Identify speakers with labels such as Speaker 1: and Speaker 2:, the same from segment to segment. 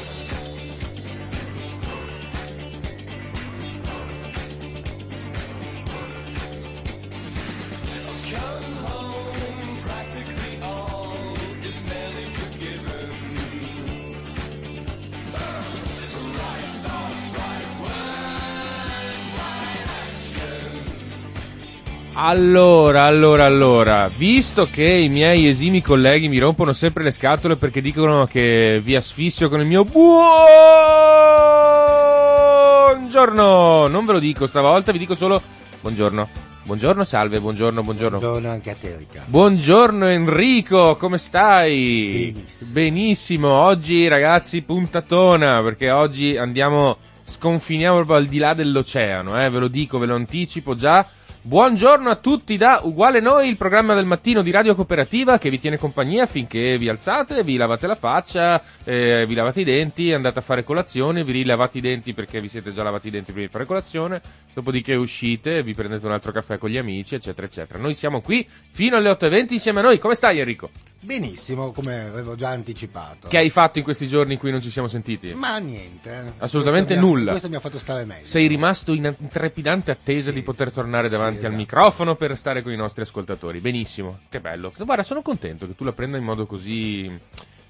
Speaker 1: Allora, allora, allora, visto che i miei esimi colleghi mi rompono sempre le scatole perché dicono che vi asfissio con il mio buongiorno, non ve lo dico stavolta, vi dico solo buongiorno. Buongiorno, salve, buongiorno, buongiorno.
Speaker 2: Buongiorno anche a te, Riccardo.
Speaker 1: Buongiorno Enrico, come stai?
Speaker 2: Benissimo.
Speaker 1: Benissimo, oggi ragazzi puntatona, perché oggi andiamo, sconfiniamo proprio al di là dell'oceano, eh, ve lo dico, ve lo anticipo già. Buongiorno a tutti da Uguale Noi, il programma del mattino di Radio Cooperativa che vi tiene compagnia finché vi alzate, vi lavate la faccia, eh, vi lavate i denti, andate a fare colazione, vi rilavate i denti perché vi siete già lavati i denti prima di fare colazione, dopodiché uscite, vi prendete un altro caffè con gli amici, eccetera, eccetera. Noi siamo qui fino alle 8.20 insieme a noi. Come stai Enrico?
Speaker 2: Benissimo, come avevo già anticipato.
Speaker 1: Che hai fatto in questi giorni in cui non ci siamo sentiti?
Speaker 2: Ma niente.
Speaker 1: Assolutamente
Speaker 2: Questo mi ha-
Speaker 1: nulla.
Speaker 2: Questo mi ha fatto stare meglio.
Speaker 1: Sei rimasto in trepidante attesa
Speaker 2: Sì.
Speaker 1: di poter tornare davanti
Speaker 2: Sì,
Speaker 1: al
Speaker 2: esatto.
Speaker 1: microfono per stare con i nostri ascoltatori. Benissimo, che bello. Guarda, sono contento che tu la prenda in modo così,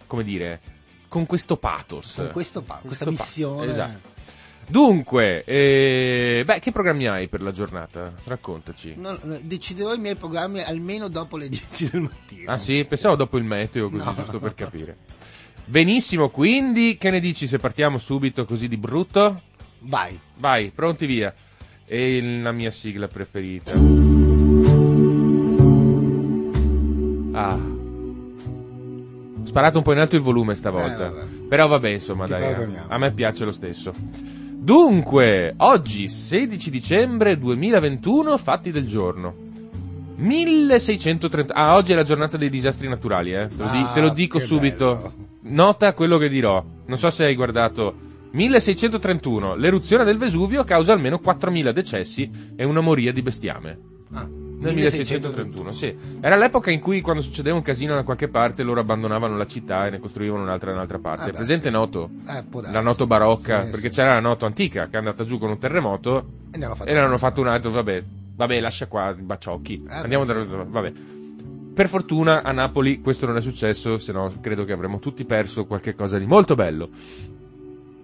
Speaker 1: come dire, con questo pathos.
Speaker 2: Con questo pa- questa
Speaker 1: Questo
Speaker 2: missione.
Speaker 1: pathos, esatto. Dunque, eh, beh, che programmi hai per la giornata? Raccontaci.
Speaker 2: No, no, deciderò i miei programmi almeno dopo le 10 del mattino.
Speaker 1: Ah sì? Pensavo dopo il meteo, così
Speaker 2: No.
Speaker 1: giusto per capire. Benissimo, quindi che ne dici se partiamo subito così di brutto?
Speaker 2: Vai.
Speaker 1: Vai, pronti via. E la mia sigla preferita. Ah. Sparato un po' in alto il volume stavolta.
Speaker 2: Eh, vabbè.
Speaker 1: Però vabbè, insomma,
Speaker 2: Ti
Speaker 1: dai.
Speaker 2: perdoniamo.
Speaker 1: A me piace lo stesso. Dunque, oggi 16 dicembre 2021, fatti del giorno. 1630. Ah, oggi è la giornata dei disastri naturali, eh. Te lo, di-
Speaker 2: Ah,
Speaker 1: te lo dico
Speaker 2: che
Speaker 1: subito.
Speaker 2: bello.
Speaker 1: Nota quello che dirò. Non so se hai guardato. 1631. L'eruzione del Vesuvio causa almeno 4.000 decessi e una moria di bestiame.
Speaker 2: Ah,
Speaker 1: Nel 1631, sì. Era l'epoca in cui quando succedeva un casino da qualche parte loro abbandonavano la città e ne costruivano un'altra da un'altra parte.
Speaker 2: Ah,
Speaker 1: È presente
Speaker 2: sì.
Speaker 1: Noto?
Speaker 2: Eh.
Speaker 1: La Noto barocca,
Speaker 2: Sì,
Speaker 1: perché c'era la Noto antica che è andata giù con un terremoto
Speaker 2: E ne hanno fatto
Speaker 1: e
Speaker 2: un'altra.
Speaker 1: fatto un altro, vabbè. Vabbè, lascia qua, baciocchi.
Speaker 2: Eh,
Speaker 1: Andiamo
Speaker 2: beh,
Speaker 1: da... vabbè. Per fortuna a Napoli questo non è successo, se no credo che avremmo tutti perso qualche cosa di molto bello.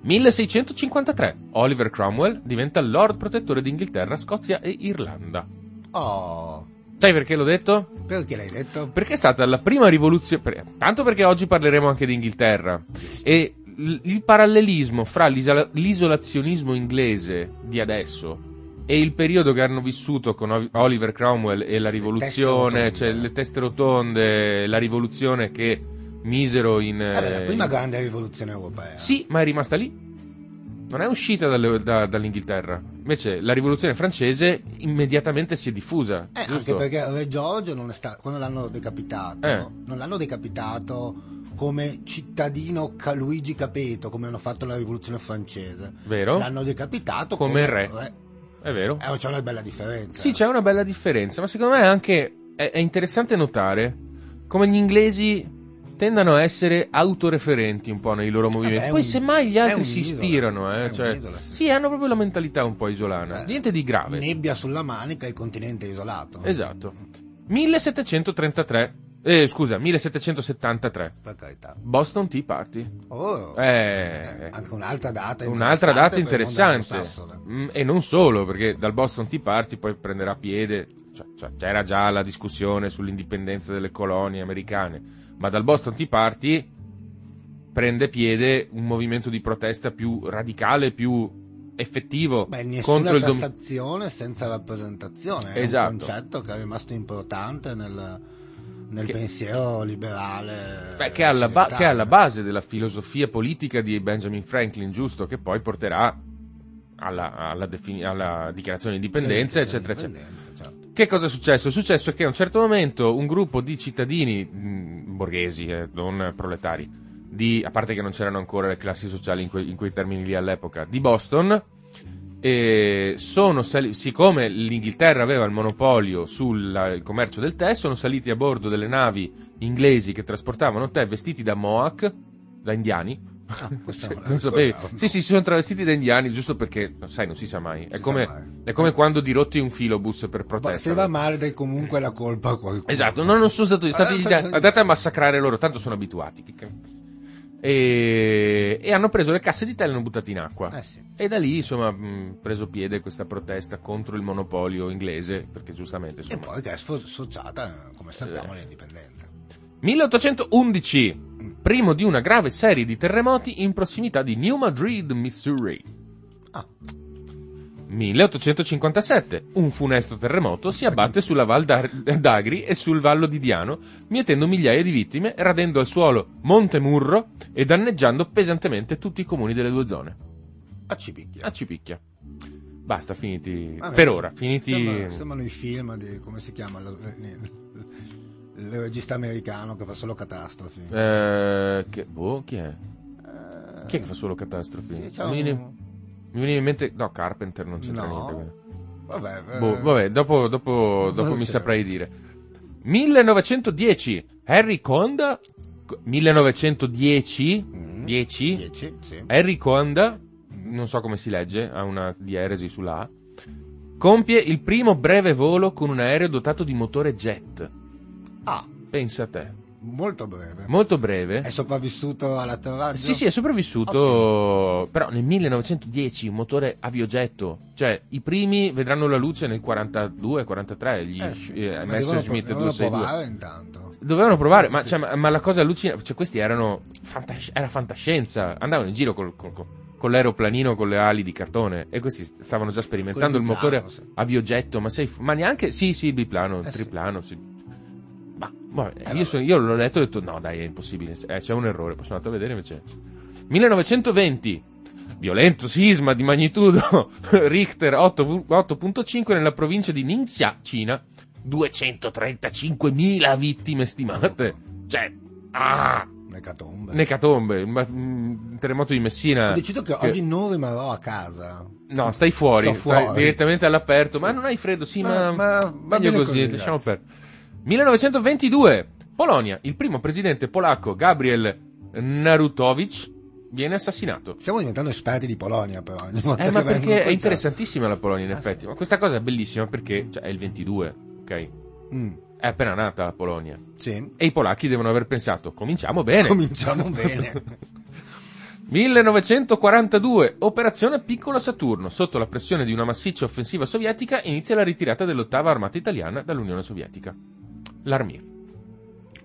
Speaker 1: 1653. Oliver Cromwell diventa Lord Protettore d'Inghilterra, Scozia e Irlanda.
Speaker 2: Oh,
Speaker 1: Sai perché l'ho detto?
Speaker 2: perché l'hai detto?
Speaker 1: Perché è stata la prima rivoluzione, tanto perché oggi parleremo anche di Inghilterra e il parallelismo fra l'isola- l'isolazionismo inglese di adesso e il periodo che hanno vissuto con Oliver Cromwell e la rivoluzione,
Speaker 2: teste
Speaker 1: cioè le teste rotonde, la rivoluzione che misero in...
Speaker 2: Vabbè, la
Speaker 1: eh,
Speaker 2: prima
Speaker 1: in-
Speaker 2: grande rivoluzione europea.
Speaker 1: Sì, ma è rimasta lì. Non è uscita dalle- da- dall'Inghilterra. Invece la rivoluzione francese immediatamente si è diffusa.
Speaker 2: Eh, anche perché Re Giorgio non è sta- quando l'hanno decapitato,
Speaker 1: Eh.
Speaker 2: non l'hanno decapitato come cittadino Luigi Capeto, come hanno fatto la rivoluzione francese.
Speaker 1: Vero?
Speaker 2: L'hanno decapitato
Speaker 1: Come
Speaker 2: come,
Speaker 1: re. È vero?
Speaker 2: Eh, c'è una bella differenza.
Speaker 1: Sì, c'è una bella differenza, ma secondo me anche è, è interessante notare come gli inglesi tendano a essere autoreferenti un po' nei loro movimenti.
Speaker 2: è
Speaker 1: Poi
Speaker 2: un-
Speaker 1: semmai gli altri si
Speaker 2: un'isola.
Speaker 1: ispirano, eh, cioè,
Speaker 2: sì.
Speaker 1: sì, hanno proprio la mentalità un po' isolana,
Speaker 2: Eh,
Speaker 1: niente di grave.
Speaker 2: Nebbia sulla manica, il continente isolato.
Speaker 1: Esatto. 1733, eh, scusa, 1773,
Speaker 2: Per carità.
Speaker 1: Boston Tea Party.
Speaker 2: Oh,
Speaker 1: Eh,
Speaker 2: anche un'altra data
Speaker 1: Un'altra data
Speaker 2: interessante
Speaker 1: interessante. Mm, e non solo, perché dal Boston Tea Party poi prenderà piede, cioè, cioè, c'era già la discussione sull'indipendenza delle colonie americane, ma dal Boston Tea Party prende piede un movimento di protesta più radicale, più effettivo
Speaker 2: Beh, nessuna
Speaker 1: contro il dom-
Speaker 2: tassazione senza rappresentazione, è
Speaker 1: Esatto.
Speaker 2: un concetto che è rimasto importante nel, nel
Speaker 1: Che-
Speaker 2: pensiero liberale.
Speaker 1: Beh, che, è alla ba- che è alla base della filosofia politica di Benjamin Franklin, giusto? Che poi porterà alla, alla defini- alla dichiarazione di indipendenza, eccetera, eccetera.
Speaker 2: Certo.
Speaker 1: Che cosa è successo? È successo che a un certo momento un gruppo di cittadini mh, borghesi, eh, non proletari, di, a parte che non c'erano ancora le classi sociali in, que- in quei termini lì all'epoca, di Boston, e sono sali- siccome l'Inghilterra aveva il monopolio sul commercio del tè, sono saliti a bordo delle navi inglesi che trasportavano tè vestiti da Mohawk, da indiani.
Speaker 2: Ah, non
Speaker 1: sapevi. Sì, sì, si sono travestiti da indiani giusto perché, sai, non si sa mai. È
Speaker 2: sa
Speaker 1: come,
Speaker 2: mai.
Speaker 1: è come quando dirotti un filobus per
Speaker 2: Ma
Speaker 1: protestare.
Speaker 2: se va male dai comunque la colpa a qualcuno.
Speaker 1: Esatto, no, non sono stati, stati gli-
Speaker 2: cioè, cioè,
Speaker 1: andate a massacrare loro, tanto sono abituati. E, e hanno preso le casse di tè e le hanno buttate in acqua.
Speaker 2: Eh sì.
Speaker 1: E da lì, insomma, mh, preso piede questa protesta contro il monopolio inglese, perché giustamente,
Speaker 2: E
Speaker 1: insomma.
Speaker 2: poi che è associata, come sappiamo,
Speaker 1: Eh.
Speaker 2: all'indipendenza.
Speaker 1: 1811, primo di una grave serie di terremoti in prossimità di New Madrid, Missouri.
Speaker 2: Ah,
Speaker 1: 1857, un funesto terremoto si abbatte sulla Val d'Agri e sul Vallo di Diano, mietendo migliaia di vittime, radendo al suolo Monte Murro e danneggiando pesantemente tutti i comuni delle due zone.
Speaker 2: a Cipicchia.
Speaker 1: A Cipicchia. Basta, finiti.
Speaker 2: Vabbè,
Speaker 1: per ora, finiti.
Speaker 2: Sembra- sembrano i film di, come si chiama, lo- il, regista americano che fa solo catastrofi.
Speaker 1: Eh, che, boh, chi è?
Speaker 2: Eh,
Speaker 1: Chi è che fa solo catastrofi?
Speaker 2: Sì, c'è un-
Speaker 1: mi viene in mente. No, Carpenter non c'entra
Speaker 2: No.
Speaker 1: niente.
Speaker 2: Vabbè, eh,
Speaker 1: Boh, vabbè, dopo, dopo, dopo mi
Speaker 2: c'è.
Speaker 1: saprai dire. 1910, Harry Conda. 1910,
Speaker 2: Mm.
Speaker 1: 10,
Speaker 2: 10, sì.
Speaker 1: Harry Conda, non so come si legge, ha una dieresi sulla A, compie il primo breve volo con un aereo dotato di motore jet.
Speaker 2: Ah,
Speaker 1: Pensa a te.
Speaker 2: Molto breve.
Speaker 1: Molto breve.
Speaker 2: È sopravvissuto all'atterraggio?
Speaker 1: Sì, sì, è sopravvissuto, però nel 1910 un motore aviogetto, cioè i primi vedranno la luce nel 42-43, gli
Speaker 2: Eh sì,
Speaker 1: eh, Messerschmitt
Speaker 2: devono
Speaker 1: 262.
Speaker 2: provare intanto.
Speaker 1: Dovevano provare, ma,
Speaker 2: Sì.
Speaker 1: cioè, ma, ma la cosa allucinante, cioè questi erano, fantas- era fantascienza, andavano in giro col- col- col- con l'aeroplanino con le ali di cartone e questi stavano già sperimentando il motore
Speaker 2: sì.
Speaker 1: aviogetto, ma sei, ma neanche, sì sì biplano,
Speaker 2: Eh
Speaker 1: triplano, sì. Ma,
Speaker 2: Eh,
Speaker 1: io, sono- io l'ho letto e ho detto no dai è impossibile, eh, c'è un errore, poi sono andato a vedere invece. 1920, violento sisma di magnitudo Richter 8 8.5 nella provincia di Ningxia, Cina, 235.000 vittime stimate. Cioè, ah,
Speaker 2: Un'ecatombe.
Speaker 1: Necatombe, ma, terremoto di Messina.
Speaker 2: Ho deciso che
Speaker 1: che-
Speaker 2: oggi non rimarrò a casa.
Speaker 1: No, stai fuori,
Speaker 2: fuori.
Speaker 1: direttamente all'aperto.
Speaker 2: Sì.
Speaker 1: Ma non hai freddo? Sì,
Speaker 2: Ma-
Speaker 1: ma,
Speaker 2: ma va
Speaker 1: meglio
Speaker 2: bene
Speaker 1: così,
Speaker 2: così,
Speaker 1: lasciamo perdere. 1922, Polonia, il primo presidente polacco Gabriel Narutowicz viene assassinato.
Speaker 2: Stiamo diventando esperti di Polonia, però.
Speaker 1: Eh, ma perché è interessantissima la Polonia in
Speaker 2: Ah,
Speaker 1: effetti.
Speaker 2: sì.
Speaker 1: Ma questa cosa è bellissima perché cioè, è il 22, ok?
Speaker 2: Mm,
Speaker 1: È appena nata la Polonia.
Speaker 2: sì.
Speaker 1: E i polacchi devono aver pensato, cominciamo bene.
Speaker 2: Cominciamo bene.
Speaker 1: 1942, operazione Piccolo Saturno. Sotto la pressione di una massiccia offensiva sovietica inizia la ritirata dell'ottava armata italiana dall'Unione Sovietica. L'Armir.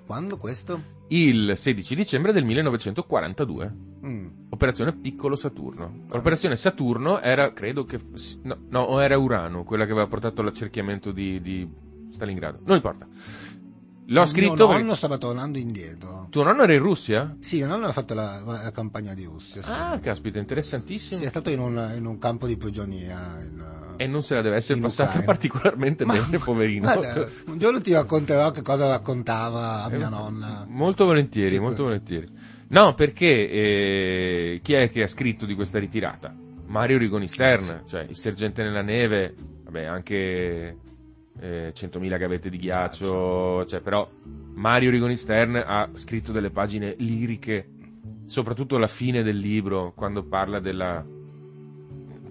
Speaker 2: Quando questo?
Speaker 1: Il 16 dicembre del 1942.
Speaker 2: Mm.
Speaker 1: Operazione Piccolo Saturno. L'operazione Saturno era, credo che... No, no, o era Urano, quella che aveva portato all'accerchiamento di, di Stalingrado. Non importa. L'ho scritto...
Speaker 2: Mio
Speaker 1: perché-
Speaker 2: nonno stava tornando indietro.
Speaker 1: Tuo nonno era in Russia?
Speaker 2: Sì, mio nonno ha fatto la, la campagna di Russia. Sì.
Speaker 1: Ah, caspita, interessantissimo.
Speaker 2: Sì, è stato in un, in un campo di prigionia. in,
Speaker 1: E non se la deve essere passata
Speaker 2: Ucraina.
Speaker 1: particolarmente
Speaker 2: Ma-
Speaker 1: bene, poverino.
Speaker 2: Guarda, un giorno ti racconterò che cosa raccontava a
Speaker 1: Eh,
Speaker 2: mia nonna.
Speaker 1: Molto volentieri, molto volentieri. No, perché eh, chi è che ha scritto di questa ritirata? Mario Rigoni Stern, cioè il sergente nella neve, vabbè, anche eh, 100.000 gavette di ghiaccio, cioè, però Mario Rigoni Stern ha scritto delle pagine liriche, soprattutto alla fine del libro, quando parla della,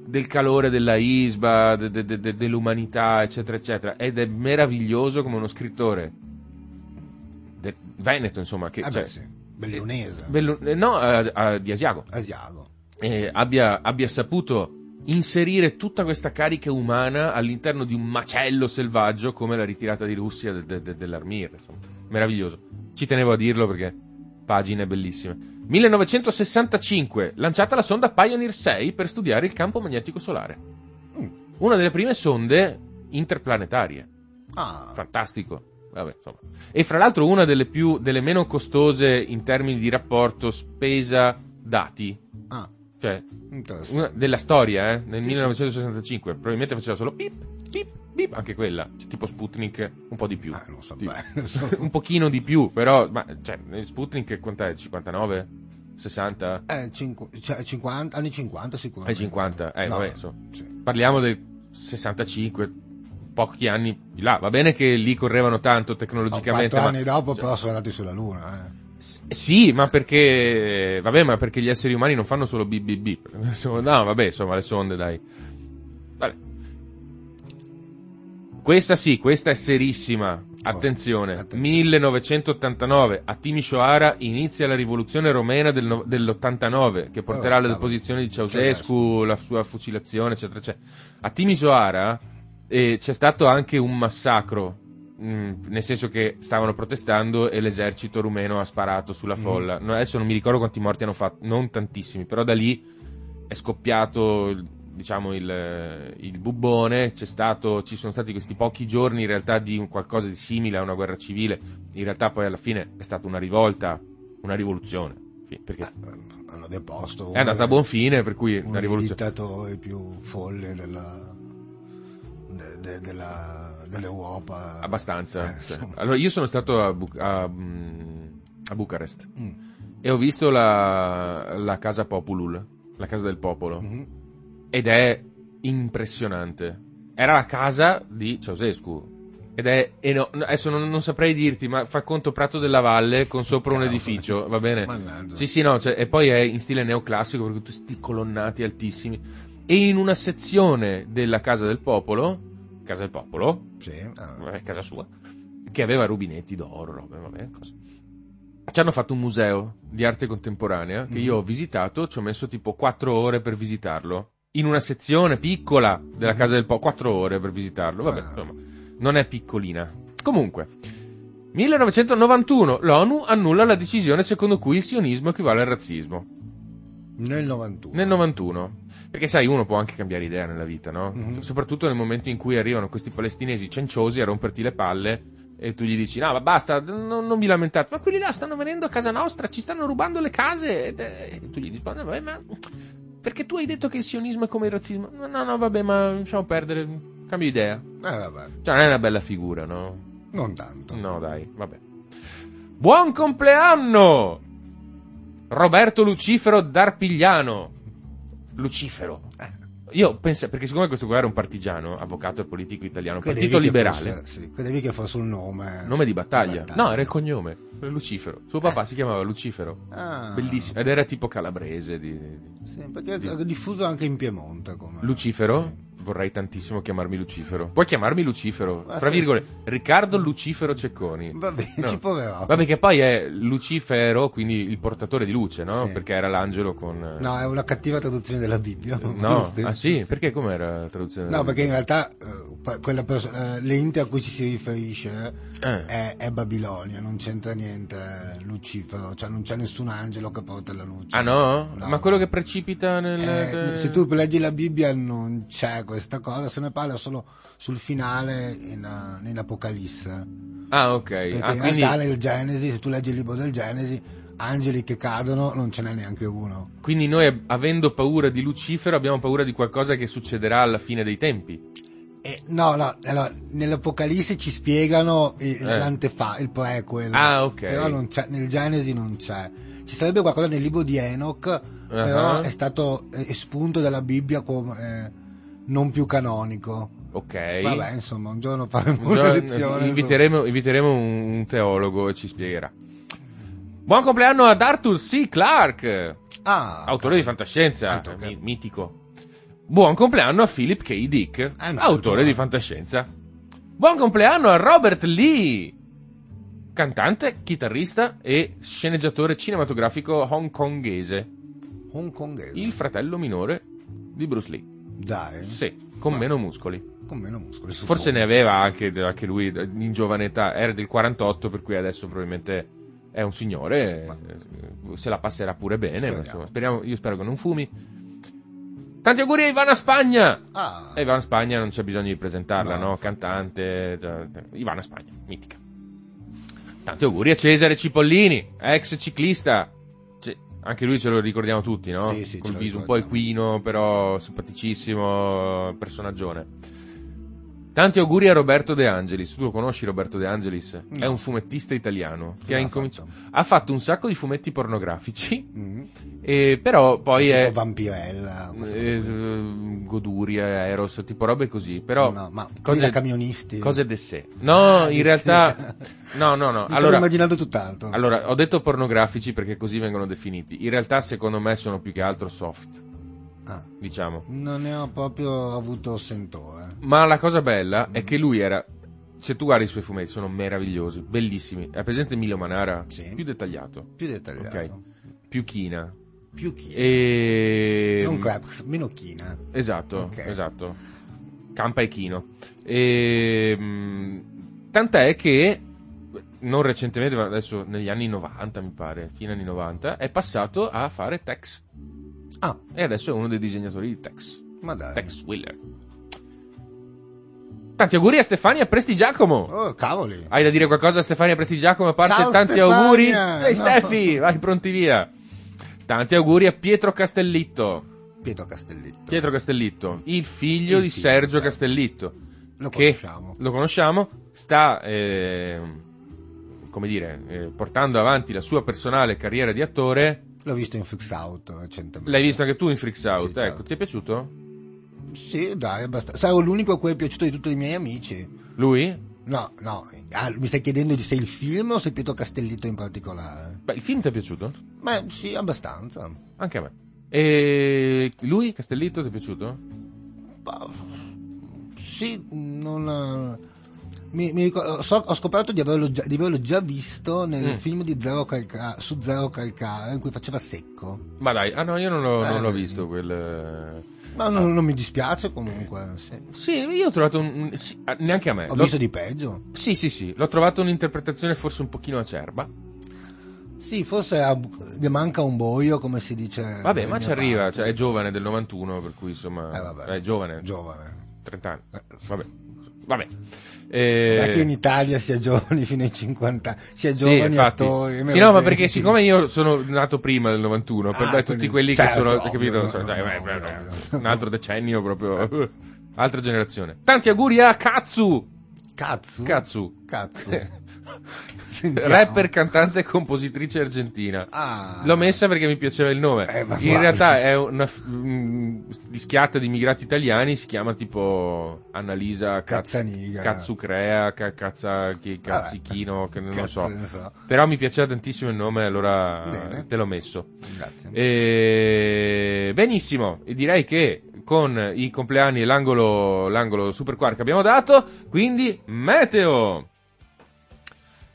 Speaker 1: del calore della isba, de- de- de- dell'umanità, eccetera, eccetera, ed è meraviglioso come uno scrittore veneto, insomma, che,
Speaker 2: Ah, beh,
Speaker 1: cioè,
Speaker 2: sì. Bellunese.
Speaker 1: bello- eh, no, eh, eh, di Asiago,
Speaker 2: Asiago.
Speaker 1: eh, abbia, abbia saputo inserire tutta questa carica umana all'interno di un macello selvaggio come la ritirata di Russia de- de- de- dell'Armir. insomma. Meraviglioso. Ci tenevo a dirlo perché pagine bellissime. 1965, lanciata la sonda Pioneer 6 per studiare il campo magnetico solare.
Speaker 2: Mm.
Speaker 1: Una delle prime sonde interplanetarie.
Speaker 2: Ah,
Speaker 1: Fantastico. Vabbè. E fra l'altro una delle più, delle meno costose in termini di rapporto spesa-dati.
Speaker 2: ah,
Speaker 1: Cioè, una- della storia, eh, nel
Speaker 2: Sì,
Speaker 1: 1965. Probabilmente faceva solo pip, pip, pip, anche quella, cioè, tipo Sputnik, un po' di più.
Speaker 2: Ah, non so
Speaker 1: Tipo-
Speaker 2: bene,
Speaker 1: un pochino di più, però, ma, cioè, Sputnik quant'è? 59? 60?
Speaker 2: Eh, cinqu- cioè, 50, anni 50
Speaker 1: Eh,
Speaker 2: sicuramente.
Speaker 1: 50, eh,
Speaker 2: No,
Speaker 1: vabbè, so.
Speaker 2: sì.
Speaker 1: Parliamo del 65, pochi anni di là. Va bene che lì correvano tanto tecnologicamente,
Speaker 2: Quattro
Speaker 1: ma...
Speaker 2: anni dopo
Speaker 1: cioè,
Speaker 2: però sono andati sulla Luna, eh.
Speaker 1: Sì, ma perché, vabbè, ma perché gli esseri umani non fanno solo bip bip bip. No, vabbè, insomma, le sonde, dai. Vabbè. Questa sì, questa è serissima. Attenzione,
Speaker 2: attenzione.
Speaker 1: 1989, a Timisoara inizia la rivoluzione romena del no- dell'89, che porterà
Speaker 2: Oh,
Speaker 1: alla deposizione di Ceausescu, la sua fucilazione, eccetera, eccetera. A Timisoara eh, c'è stato anche un massacro, mh, nel senso che stavano protestando e l'esercito rumeno ha sparato sulla
Speaker 2: Mm.
Speaker 1: folla. No, adesso non mi ricordo quanti morti hanno fatto, non tantissimi, però da lì è scoppiato il- diciamo il, il bubbone, c'è stato, ci sono stati questi pochi giorni in realtà di un qualcosa di simile a una guerra civile, in realtà poi alla fine è stata una rivolta, una rivoluzione, perché
Speaker 2: Eh, Hanno deposto
Speaker 1: è andata a buon fine, per cui una rivoluzione.
Speaker 2: dittatori più folli della, de- de- della- dell'Europa.
Speaker 1: Abbastanza.
Speaker 2: Eh, insomma.
Speaker 1: Allora, io sono stato a, Bu- a, mm, a Bucarest
Speaker 2: Mm.
Speaker 1: e ho visto la, la casa Populul, la casa del popolo,
Speaker 2: Mhm.
Speaker 1: ed è impressionante. Era la casa di Ceausescu. Ed è, eno- adesso non, non saprei dirti, ma fa conto Prato della Valle con sopra un
Speaker 2: Cavolo.
Speaker 1: edificio, va bene?
Speaker 2: Mannaggia.
Speaker 1: Sì, sì, no, cioè, e poi è in stile neoclassico perché tutti questi colonnati altissimi. E in una sezione della Casa del Popolo, Casa del Popolo,
Speaker 2: Sì, ah.
Speaker 1: casa sua, che aveva rubinetti d'oro, robe, vabbè, cose. Ci hanno fatto un museo di arte contemporanea che io ho visitato, ci ho messo tipo 4 ore per visitarlo. In una sezione piccola della casa del po', 4 ore per visitarlo, vabbè,
Speaker 2: Ah.
Speaker 1: insomma, non è piccolina. Comunque, 1991 l'ONU annulla la decisione secondo cui il sionismo equivale al razzismo.
Speaker 2: Nel 91.
Speaker 1: Nel 91. Perché sai, uno può anche cambiare idea nella vita, no?
Speaker 2: Mhm.
Speaker 1: Soprattutto nel momento in cui arrivano questi palestinesi cenciosi a romperti le palle e tu gli dici, no, ma basta, non, non vi lamentate, ma quelli là stanno venendo a casa nostra, ci stanno rubando le case. E, e tu gli rispondi, vabbè, ma perché tu hai detto che il sionismo è come il razzismo? No, no, no, vabbè, ma lasciamo perdere, cambio idea.
Speaker 2: Eh, vabbè,
Speaker 1: Cioè, non è una bella figura, no?
Speaker 2: non tanto.
Speaker 1: No, dai, vabbè. Buon compleanno! Roberto Lucifero d'Arpigliano. Lucifero.
Speaker 2: Eh.
Speaker 1: Io penso, perché siccome questo qua era un partigiano, avvocato e politico italiano,
Speaker 2: Credevi
Speaker 1: partito liberale,
Speaker 2: fosse- sì, credevi che fosse un nome.
Speaker 1: nome di battaglia.
Speaker 2: battaglia.
Speaker 1: No, era il cognome, Lucifero. Suo papà si chiamava Lucifero.
Speaker 2: Ah.
Speaker 1: Bellissimo. Ed era tipo calabrese di... di-
Speaker 2: Sì, perché è diffuso anche in Piemonte. Come...
Speaker 1: Lucifero?
Speaker 2: Sì.
Speaker 1: Vorrei tantissimo chiamarmi Lucifero. Puoi chiamarmi Lucifero.
Speaker 2: Ah,
Speaker 1: Tra
Speaker 2: sì,
Speaker 1: virgolette, Riccardo Lucifero Cecconi.
Speaker 2: Va bene,
Speaker 1: No.
Speaker 2: ci proverò.
Speaker 1: Vabbè, che poi è Lucifero, quindi il portatore di luce, no?
Speaker 2: Sì.
Speaker 1: Perché era l'angelo con.
Speaker 2: No, è una cattiva traduzione della Bibbia.
Speaker 1: No,
Speaker 2: stesso,
Speaker 1: ah sì? Perché com'era la traduzione?
Speaker 2: No, perché in realtà eh, quella perso- eh, l'ente a cui ci si riferisce
Speaker 1: Eh.
Speaker 2: è, è Babilonia, non c'entra niente eh, Lucifero, cioè non c'è nessun angelo che porta la luce.
Speaker 1: Ah no?
Speaker 2: No,
Speaker 1: Ma quello
Speaker 2: no.
Speaker 1: che precipita nel.
Speaker 2: Eh, se tu leggi la Bibbia non c'è questa cosa, se ne parla solo sul finale in, uh, in Apocalisse.
Speaker 1: Ah, ok.
Speaker 2: Perché
Speaker 1: Ah,
Speaker 2: in
Speaker 1: quindi.
Speaker 2: realtà nel Genesi, se tu leggi il libro del Genesi, angeli che cadono non ce n'è neanche uno.
Speaker 1: Quindi noi, avendo paura di Lucifero, abbiamo paura di qualcosa che succederà alla fine dei tempi.
Speaker 2: Eh, no, no, allora, nell'Apocalisse ci spiegano il,
Speaker 1: Eh.
Speaker 2: l'antefa, il prequel.
Speaker 1: Ah, ok.
Speaker 2: Però non c'è, nel Genesi non c'è. Ci sarebbe qualcosa nel libro di Enoch, però
Speaker 1: Ah.
Speaker 2: è stato eh, espunto dalla Bibbia come eh, non più canonico.
Speaker 1: Ok.
Speaker 2: Vabbè, insomma, un giorno faremo
Speaker 1: Un
Speaker 2: una
Speaker 1: giorno
Speaker 2: lezione. su-
Speaker 1: inviteremo, inviteremo un, teologo e ci spiegherà. Buon compleanno ad Arthur C. Clarke,
Speaker 2: Ah,
Speaker 1: autore di fantascienza, mi- mitico. Buon compleanno a Philip K. Dick,
Speaker 2: Eh, no,
Speaker 1: autore
Speaker 2: cioè-
Speaker 1: di fantascienza. Buon compleanno a Robert Lee, cantante, chitarrista e sceneggiatore cinematografico hongkongese,
Speaker 2: hongkongese.
Speaker 1: il fratello minore di Bruce Lee.
Speaker 2: Dai,
Speaker 1: Sì, con meno muscoli.
Speaker 2: con meno muscoli.
Speaker 1: Forse
Speaker 2: suppongo.
Speaker 1: ne aveva anche, anche lui in giovane età, era del 48, per cui adesso probabilmente è un signore, eh, se la passerà pure bene, ma
Speaker 2: Speriamo.
Speaker 1: insomma, speriamo, io spero che non fumi. Tanti auguri a Ivana Spagna!
Speaker 2: Ah,
Speaker 1: E Ivana Spagna non c'è bisogno di presentarla,
Speaker 2: No.
Speaker 1: no? Cantante, già- Ivana Spagna, mitica. Tanti auguri a Cesare Cipollini, ex ciclista. Anche lui ce lo ricordiamo tutti, no?
Speaker 2: Sì, sì,
Speaker 1: Col viso un po' equino, però simpaticissimo, personaggione. Tanti auguri a Roberto De Angelis. Tu lo conosci Roberto De Angelis? È
Speaker 2: No.
Speaker 1: un fumettista italiano che ha incominciato.
Speaker 2: fatto?
Speaker 1: Ha fatto un sacco di fumetti pornografici,
Speaker 2: Mm.
Speaker 1: e però poi
Speaker 2: Tipo
Speaker 1: è.
Speaker 2: Vampirella,
Speaker 1: eh, eh, Goduria, Eros, tipo robe così. Però.
Speaker 2: No, ma
Speaker 1: cose,
Speaker 2: da camionisti.
Speaker 1: cose de sé. No, in realtà. No, no, no.
Speaker 2: Mi
Speaker 1: Allora,
Speaker 2: immaginando tutt'altro.
Speaker 1: allora, ho detto pornografici perché così vengono definiti. In realtà, secondo me, sono più che altro soft,
Speaker 2: Ah,
Speaker 1: diciamo.
Speaker 2: non ne ho proprio avuto sentore.
Speaker 1: Ma la cosa bella è che lui era. Se tu guardi i suoi fumetti, sono meravigliosi, bellissimi. È presente Emilio Manara?
Speaker 2: Sì.
Speaker 1: Più dettagliato,
Speaker 2: Più dettagliato.
Speaker 1: Ok. più china.
Speaker 2: Più chi?
Speaker 1: E.
Speaker 2: Non Krebs, meno china.
Speaker 1: Esatto,
Speaker 2: Ok.
Speaker 1: esatto. Campa e chino. E, mh, tant'è che non recentemente, ma adesso negli anni 90 mi pare, fine anni 90, è passato a fare Tex.
Speaker 2: Ah,
Speaker 1: E adesso è uno dei disegnatori di Tex.
Speaker 2: ma dai.
Speaker 1: Tex Willer. Tanti auguri a Stefania Prestigiacomo.
Speaker 2: Oh, cavoli.
Speaker 1: Hai da dire qualcosa a Stefania Prestigiacomo a parte
Speaker 2: Ciao,
Speaker 1: tanti
Speaker 2: Stefania!
Speaker 1: auguri? Ehi
Speaker 2: No.
Speaker 1: Steffi, vai pronti via. Tanti auguri a Pietro Castellitto.
Speaker 2: Pietro Castellitto.
Speaker 1: Pietro Castellitto, il figlio
Speaker 2: Il
Speaker 1: di
Speaker 2: figlio,
Speaker 1: Sergio
Speaker 2: certo.
Speaker 1: Castellitto.
Speaker 2: Lo
Speaker 1: che
Speaker 2: conosciamo.
Speaker 1: lo conosciamo, sta eh, come dire, eh, portando avanti la sua personale carriera di attore.
Speaker 2: L'ho visto in Freaks Out recentemente.
Speaker 1: L'hai visto anche tu in Freaks Out,
Speaker 2: Sì, certo.
Speaker 1: ecco, ti è piaciuto?
Speaker 2: Sì, dai, abbastanza. Sarò l'unico a cui è piaciuto di tutti i miei amici.
Speaker 1: Lui?
Speaker 2: No, no. Ah, mi stai chiedendo se il film o se Pietro Castellitto in particolare?
Speaker 1: Beh, il film ti è piaciuto?
Speaker 2: Beh, sì, abbastanza.
Speaker 1: Anche a me. E lui, Castellitto, ti è piaciuto?
Speaker 2: Bah, Sì, non... eh, Mi, mi ricor- so- ho scoperto di averlo già, di averlo già visto nel
Speaker 1: Mm.
Speaker 2: film di Zero Calca- su Zero Calcare in cui faceva secco.
Speaker 1: Ma dai, ah no, io non l'ho,
Speaker 2: Eh,
Speaker 1: non l'ho
Speaker 2: vedi.
Speaker 1: visto quel... eh.
Speaker 2: Ma non, non mi dispiace comunque. Sì.
Speaker 1: Sì, io ho trovato un... sì, ah, neanche a me.
Speaker 2: Ho
Speaker 1: L'ho-
Speaker 2: visto di peggio.
Speaker 1: Sì, sì, sì, l'ho trovato un'interpretazione forse un pochino acerba.
Speaker 2: Sì, forse ha- le manca un boio, come si dice.
Speaker 1: Vabbè, ma ci arriva, cioè, è giovane del 91, per cui insomma...
Speaker 2: Eh, vabbè.
Speaker 1: È giovane,
Speaker 2: Giovane.
Speaker 1: 30 anni.
Speaker 2: Eh,
Speaker 1: Vabbè, vabbè. Eh,
Speaker 2: che in Italia sia giovani fino ai 50, sia
Speaker 1: sì,
Speaker 2: giovani
Speaker 1: infatti.
Speaker 2: attori.
Speaker 1: Sì, no, ma perché siccome io sono nato prima del 91, per
Speaker 2: Ah,
Speaker 1: dai,
Speaker 2: quindi-
Speaker 1: tutti quelli
Speaker 2: certo,
Speaker 1: che sono,
Speaker 2: ovvio,
Speaker 1: capito,
Speaker 2: no,
Speaker 1: cioè,
Speaker 2: no,
Speaker 1: dai,
Speaker 2: no, ovvio.
Speaker 1: un altro decennio proprio, altra generazione. Tanti auguri a Katsu,
Speaker 2: Cazzo.
Speaker 1: Katsu,
Speaker 2: Cazzo. Sentiamo.
Speaker 1: rapper, cantante e compositrice argentina.
Speaker 2: Ah.
Speaker 1: L'ho messa perché mi piaceva il nome.
Speaker 2: Eh,
Speaker 1: In realtà è una f- mm, dischiata di immigrati italiani, si chiama tipo Annalisa Caz-
Speaker 2: Cazzaniga.
Speaker 1: Cazzucrea, ca- Cazza, Cazzichino, che non lo
Speaker 2: Cazzo
Speaker 1: so. Però mi piaceva tantissimo il nome, allora
Speaker 2: Bene.
Speaker 1: te l'ho messo.
Speaker 2: Grazie.
Speaker 1: E... Benissimo, e direi che con i compleanni e l'angolo, l'angolo Super Quark che abbiamo dato, quindi meteo.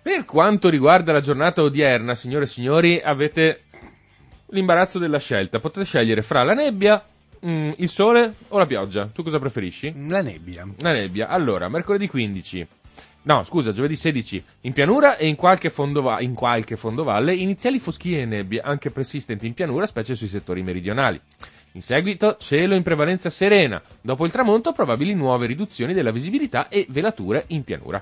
Speaker 1: Per quanto riguarda la giornata odierna, signore e signori, avete l'imbarazzo della scelta. Potete scegliere fra la nebbia, mm, il sole o la pioggia. Tu cosa preferisci?
Speaker 2: La nebbia.
Speaker 1: La nebbia. Allora, mercoledì 15. No, scusa, giovedì 16. In pianura e in qualche, fondova- in qualche fondovalle iniziali foschie e nebbie, anche persistenti in pianura, specie sui settori meridionali. In seguito cielo in prevalenza serena. Dopo il tramonto probabili nuove riduzioni della visibilità e velature in pianura.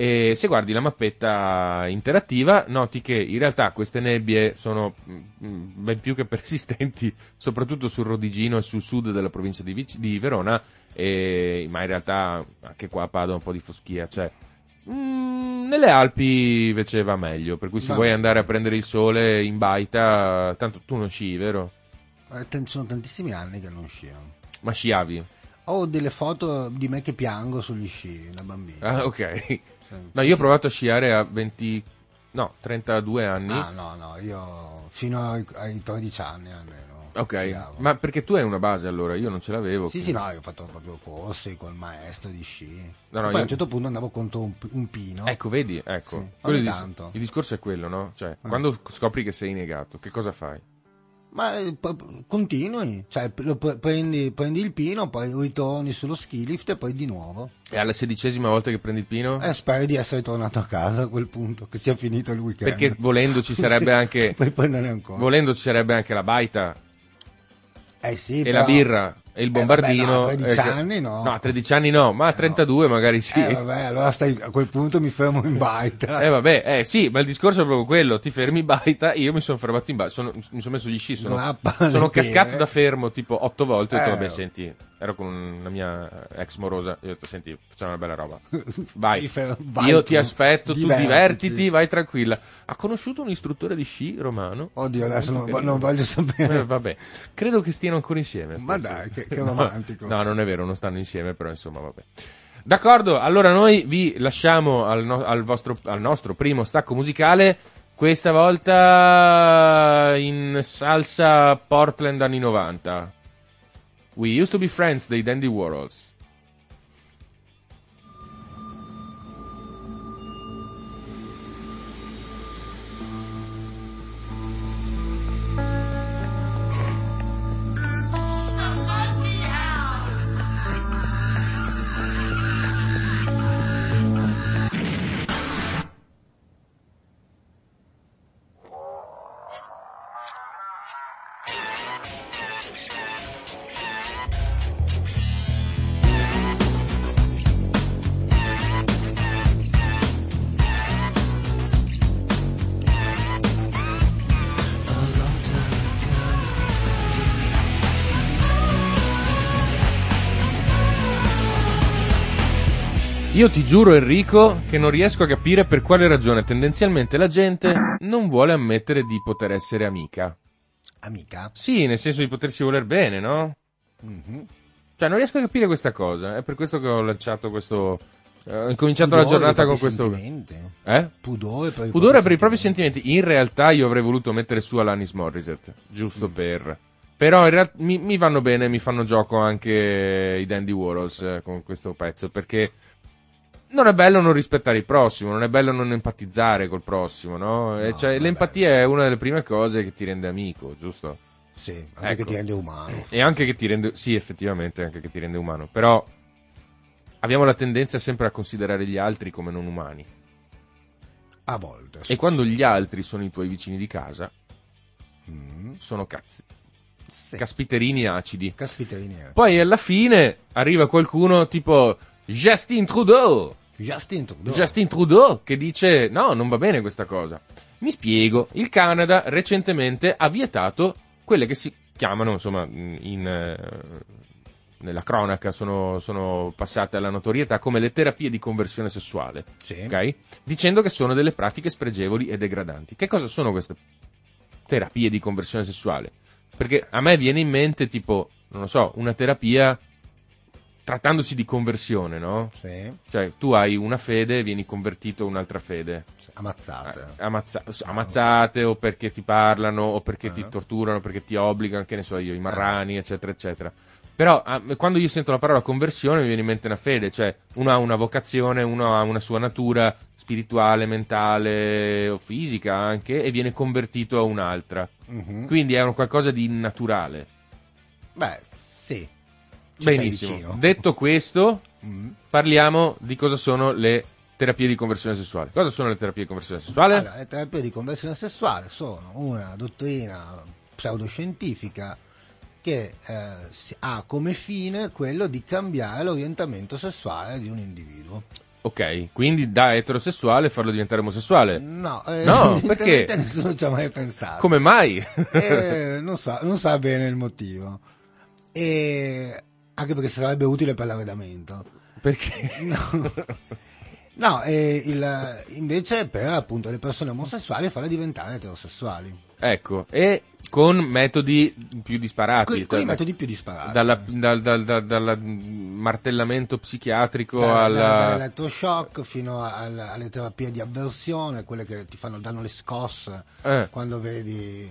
Speaker 1: E se guardi la mappetta interattiva, noti che in realtà queste nebbie sono mm, ben più che persistenti, soprattutto sul Rodigino e sul sud della provincia di, Vic- di Verona, e- ma in realtà anche qua a Padova un po' di foschia. Cioè, mm, nelle Alpi invece va meglio, per cui se
Speaker 2: Va
Speaker 1: vuoi
Speaker 2: bene.
Speaker 1: andare a prendere il sole in baita, tanto tu non sci, vero?
Speaker 2: Eh, sono tantissimi anni che non scio.
Speaker 1: Ma sciavi?
Speaker 2: Ho delle foto di me che piango sugli sci da bambino.
Speaker 1: Ah, ok. No, io ho provato a sciare a 20... no, 32 anni.
Speaker 2: Ah, no, no, io fino ai, ai 13 anni almeno.
Speaker 1: Ok,
Speaker 2: sciavo.
Speaker 1: ma perché tu hai una base allora, io non ce l'avevo.
Speaker 2: Sì,
Speaker 1: quindi-
Speaker 2: sì, no, io ho fatto proprio corsi col maestro di sci.
Speaker 1: No, no,
Speaker 2: Poi
Speaker 1: io-
Speaker 2: a un certo punto andavo contro un, un pino.
Speaker 1: Ecco, vedi, ecco.
Speaker 2: Sì, ogni tanto.
Speaker 1: il discorso è quello, no? Cioè,
Speaker 2: Eh.
Speaker 1: quando scopri che sei negato, che cosa fai?
Speaker 2: Ma eh, continui, cioè prendi, prendi il pino, poi ritorni sullo ski lift e poi di nuovo.
Speaker 1: E alla sedicesima volta che prendi il pino?
Speaker 2: E speri di essere tornato a casa a quel punto, che sia finito il weekend.
Speaker 1: Perché volendo ci sarebbe anche-. Volendo ci sarebbe anche la baita
Speaker 2: eh sì,
Speaker 1: e
Speaker 2: però-
Speaker 1: la birra e e il
Speaker 2: Eh,
Speaker 1: bombardino...
Speaker 2: vabbè, no, a 13
Speaker 1: eh,
Speaker 2: anni no.
Speaker 1: No, a 13 anni no, ma a 32 magari sì.
Speaker 2: Eh, vabbè, allora stai, a quel punto mi fermo in baita.
Speaker 1: Eh vabbè, eh sì, ma il discorso è proprio quello, ti fermi baita, io mi sono fermato in baita, sono- mi sono messo gli sci, sono, sono cascato da fermo tipo otto volte, ho detto
Speaker 2: Eh.
Speaker 1: vabbè senti, ero con una mia ex morosa, io ho detto senti, facciamo una bella roba, vai,
Speaker 2: vai
Speaker 1: io
Speaker 2: tu,
Speaker 1: ti aspetto, tu
Speaker 2: divertiti.
Speaker 1: divertiti, vai tranquilla. Ha conosciuto un istruttore di sci romano?
Speaker 2: Oddio, adesso non,
Speaker 1: carino.
Speaker 2: non voglio sapere.
Speaker 1: Eh, vabbè, credo che stiano ancora insieme.
Speaker 2: Ma
Speaker 1: forse.
Speaker 2: dai, che- che
Speaker 1: No,
Speaker 2: romantico.
Speaker 1: No, non è vero, non stanno insieme, però insomma, vabbè. D'accordo, allora noi vi lasciamo al, no- al vostro- al nostro primo stacco musicale, questa volta in salsa Portland anni 90. We used to be friends dei Dandy Warhols. Giuro, Enrico, che non riesco a capire per quale ragione tendenzialmente la gente non vuole ammettere di poter essere amica.
Speaker 2: Amica?
Speaker 1: Sì, nel senso di potersi voler bene, no?
Speaker 2: Mhm.
Speaker 1: Cioè, non riesco a capire questa cosa. È per questo che ho lanciato questo. eh, ho incominciato la
Speaker 2: Pudore
Speaker 1: giornata
Speaker 2: per i
Speaker 1: con questo. Eh?
Speaker 2: Pudore per i
Speaker 1: Pudore per i propri sentimenti. In realtà io avrei voluto mettere su Alanis Morissette, giusto
Speaker 2: Mm.
Speaker 1: per. Però in realtà mi, mi vanno bene, mi fanno gioco anche i Dandy Warhols eh, con questo pezzo, perché non è bello non rispettare il prossimo, non è bello non empatizzare col prossimo, no?
Speaker 2: No,
Speaker 1: cioè, l'empatia è una delle prime cose che ti rende amico, giusto?
Speaker 2: Sì, anche
Speaker 1: Ecco.
Speaker 2: che ti rende umano.
Speaker 1: E anche che ti rende, sì, effettivamente, anche che ti rende umano. Però abbiamo la tendenza sempre a considerare gli altri come non umani.
Speaker 2: A volte.
Speaker 1: E quando gli altri sono i tuoi vicini di casa,
Speaker 2: Mm,
Speaker 1: sono cazzi.
Speaker 2: sì.
Speaker 1: Caspiterini acidi.
Speaker 2: Caspiterini. eh.
Speaker 1: Poi alla fine arriva qualcuno tipo Justin Trudeau.
Speaker 2: Justin Trudeau.
Speaker 1: Justin Trudeau che dice no, non va bene questa cosa. Mi spiego, il Canada recentemente ha vietato quelle che si chiamano, insomma, in, eh, nella cronaca sono, sono passate alla notorietà come le terapie di conversione sessuale,
Speaker 2: Sì.
Speaker 1: ok? Dicendo che sono delle pratiche spregevoli e degradanti. Che cosa sono queste terapie di conversione sessuale? Perché a me viene in mente tipo, non lo so, una terapia trattandosi di conversione, no?
Speaker 2: Sì.
Speaker 1: Cioè, tu hai una fede e vieni convertito a un'altra fede.
Speaker 2: Ammazzate.
Speaker 1: Eh, ammazza- ammazzate o perché ti parlano o perché ti
Speaker 2: Eh.
Speaker 1: torturano, perché ti obbligano, che ne so io, i marrani, eccetera, eccetera. Però ah, quando io sento la parola conversione mi viene in mente una fede, cioè uno ha una vocazione, uno ha una sua natura spirituale, mentale o fisica anche e viene convertito a un'altra.
Speaker 2: Mhm.
Speaker 1: Quindi è un qualcosa di naturale.
Speaker 2: Beh, sì. Ci
Speaker 1: Benissimo. Detto questo,
Speaker 2: Mm.
Speaker 1: parliamo di cosa sono le terapie di conversione sessuale. Cosa sono le terapie di conversione sessuale?
Speaker 2: Allora, le terapie di conversione sessuale sono una dottrina pseudoscientifica che eh, ha come fine quello di cambiare l'orientamento sessuale di un individuo.
Speaker 1: Ok, quindi da eterosessuale farlo diventare omosessuale.
Speaker 2: No, eh,
Speaker 1: No, perché?
Speaker 2: nessuno ci ha mai pensato.
Speaker 1: Come mai?
Speaker 2: Eh, non, sa, non sa bene il motivo. E anche perché sarebbe utile per l'arredamento.
Speaker 1: Perché?
Speaker 2: No. No, e il- invece per appunto le persone omosessuali farle diventare eterosessuali.
Speaker 1: ecco, e con metodi più disparati.
Speaker 2: Con, con i
Speaker 1: cioè,
Speaker 2: metodi più disparati.
Speaker 1: dalla- dal, dal- dal- dal martellamento psichiatrico
Speaker 2: Da-
Speaker 1: alla...
Speaker 2: da- dall'elettroshock fino al- alle terapie di avversione, quelle che ti fanno, danno le scosse
Speaker 1: Eh.
Speaker 2: quando vedi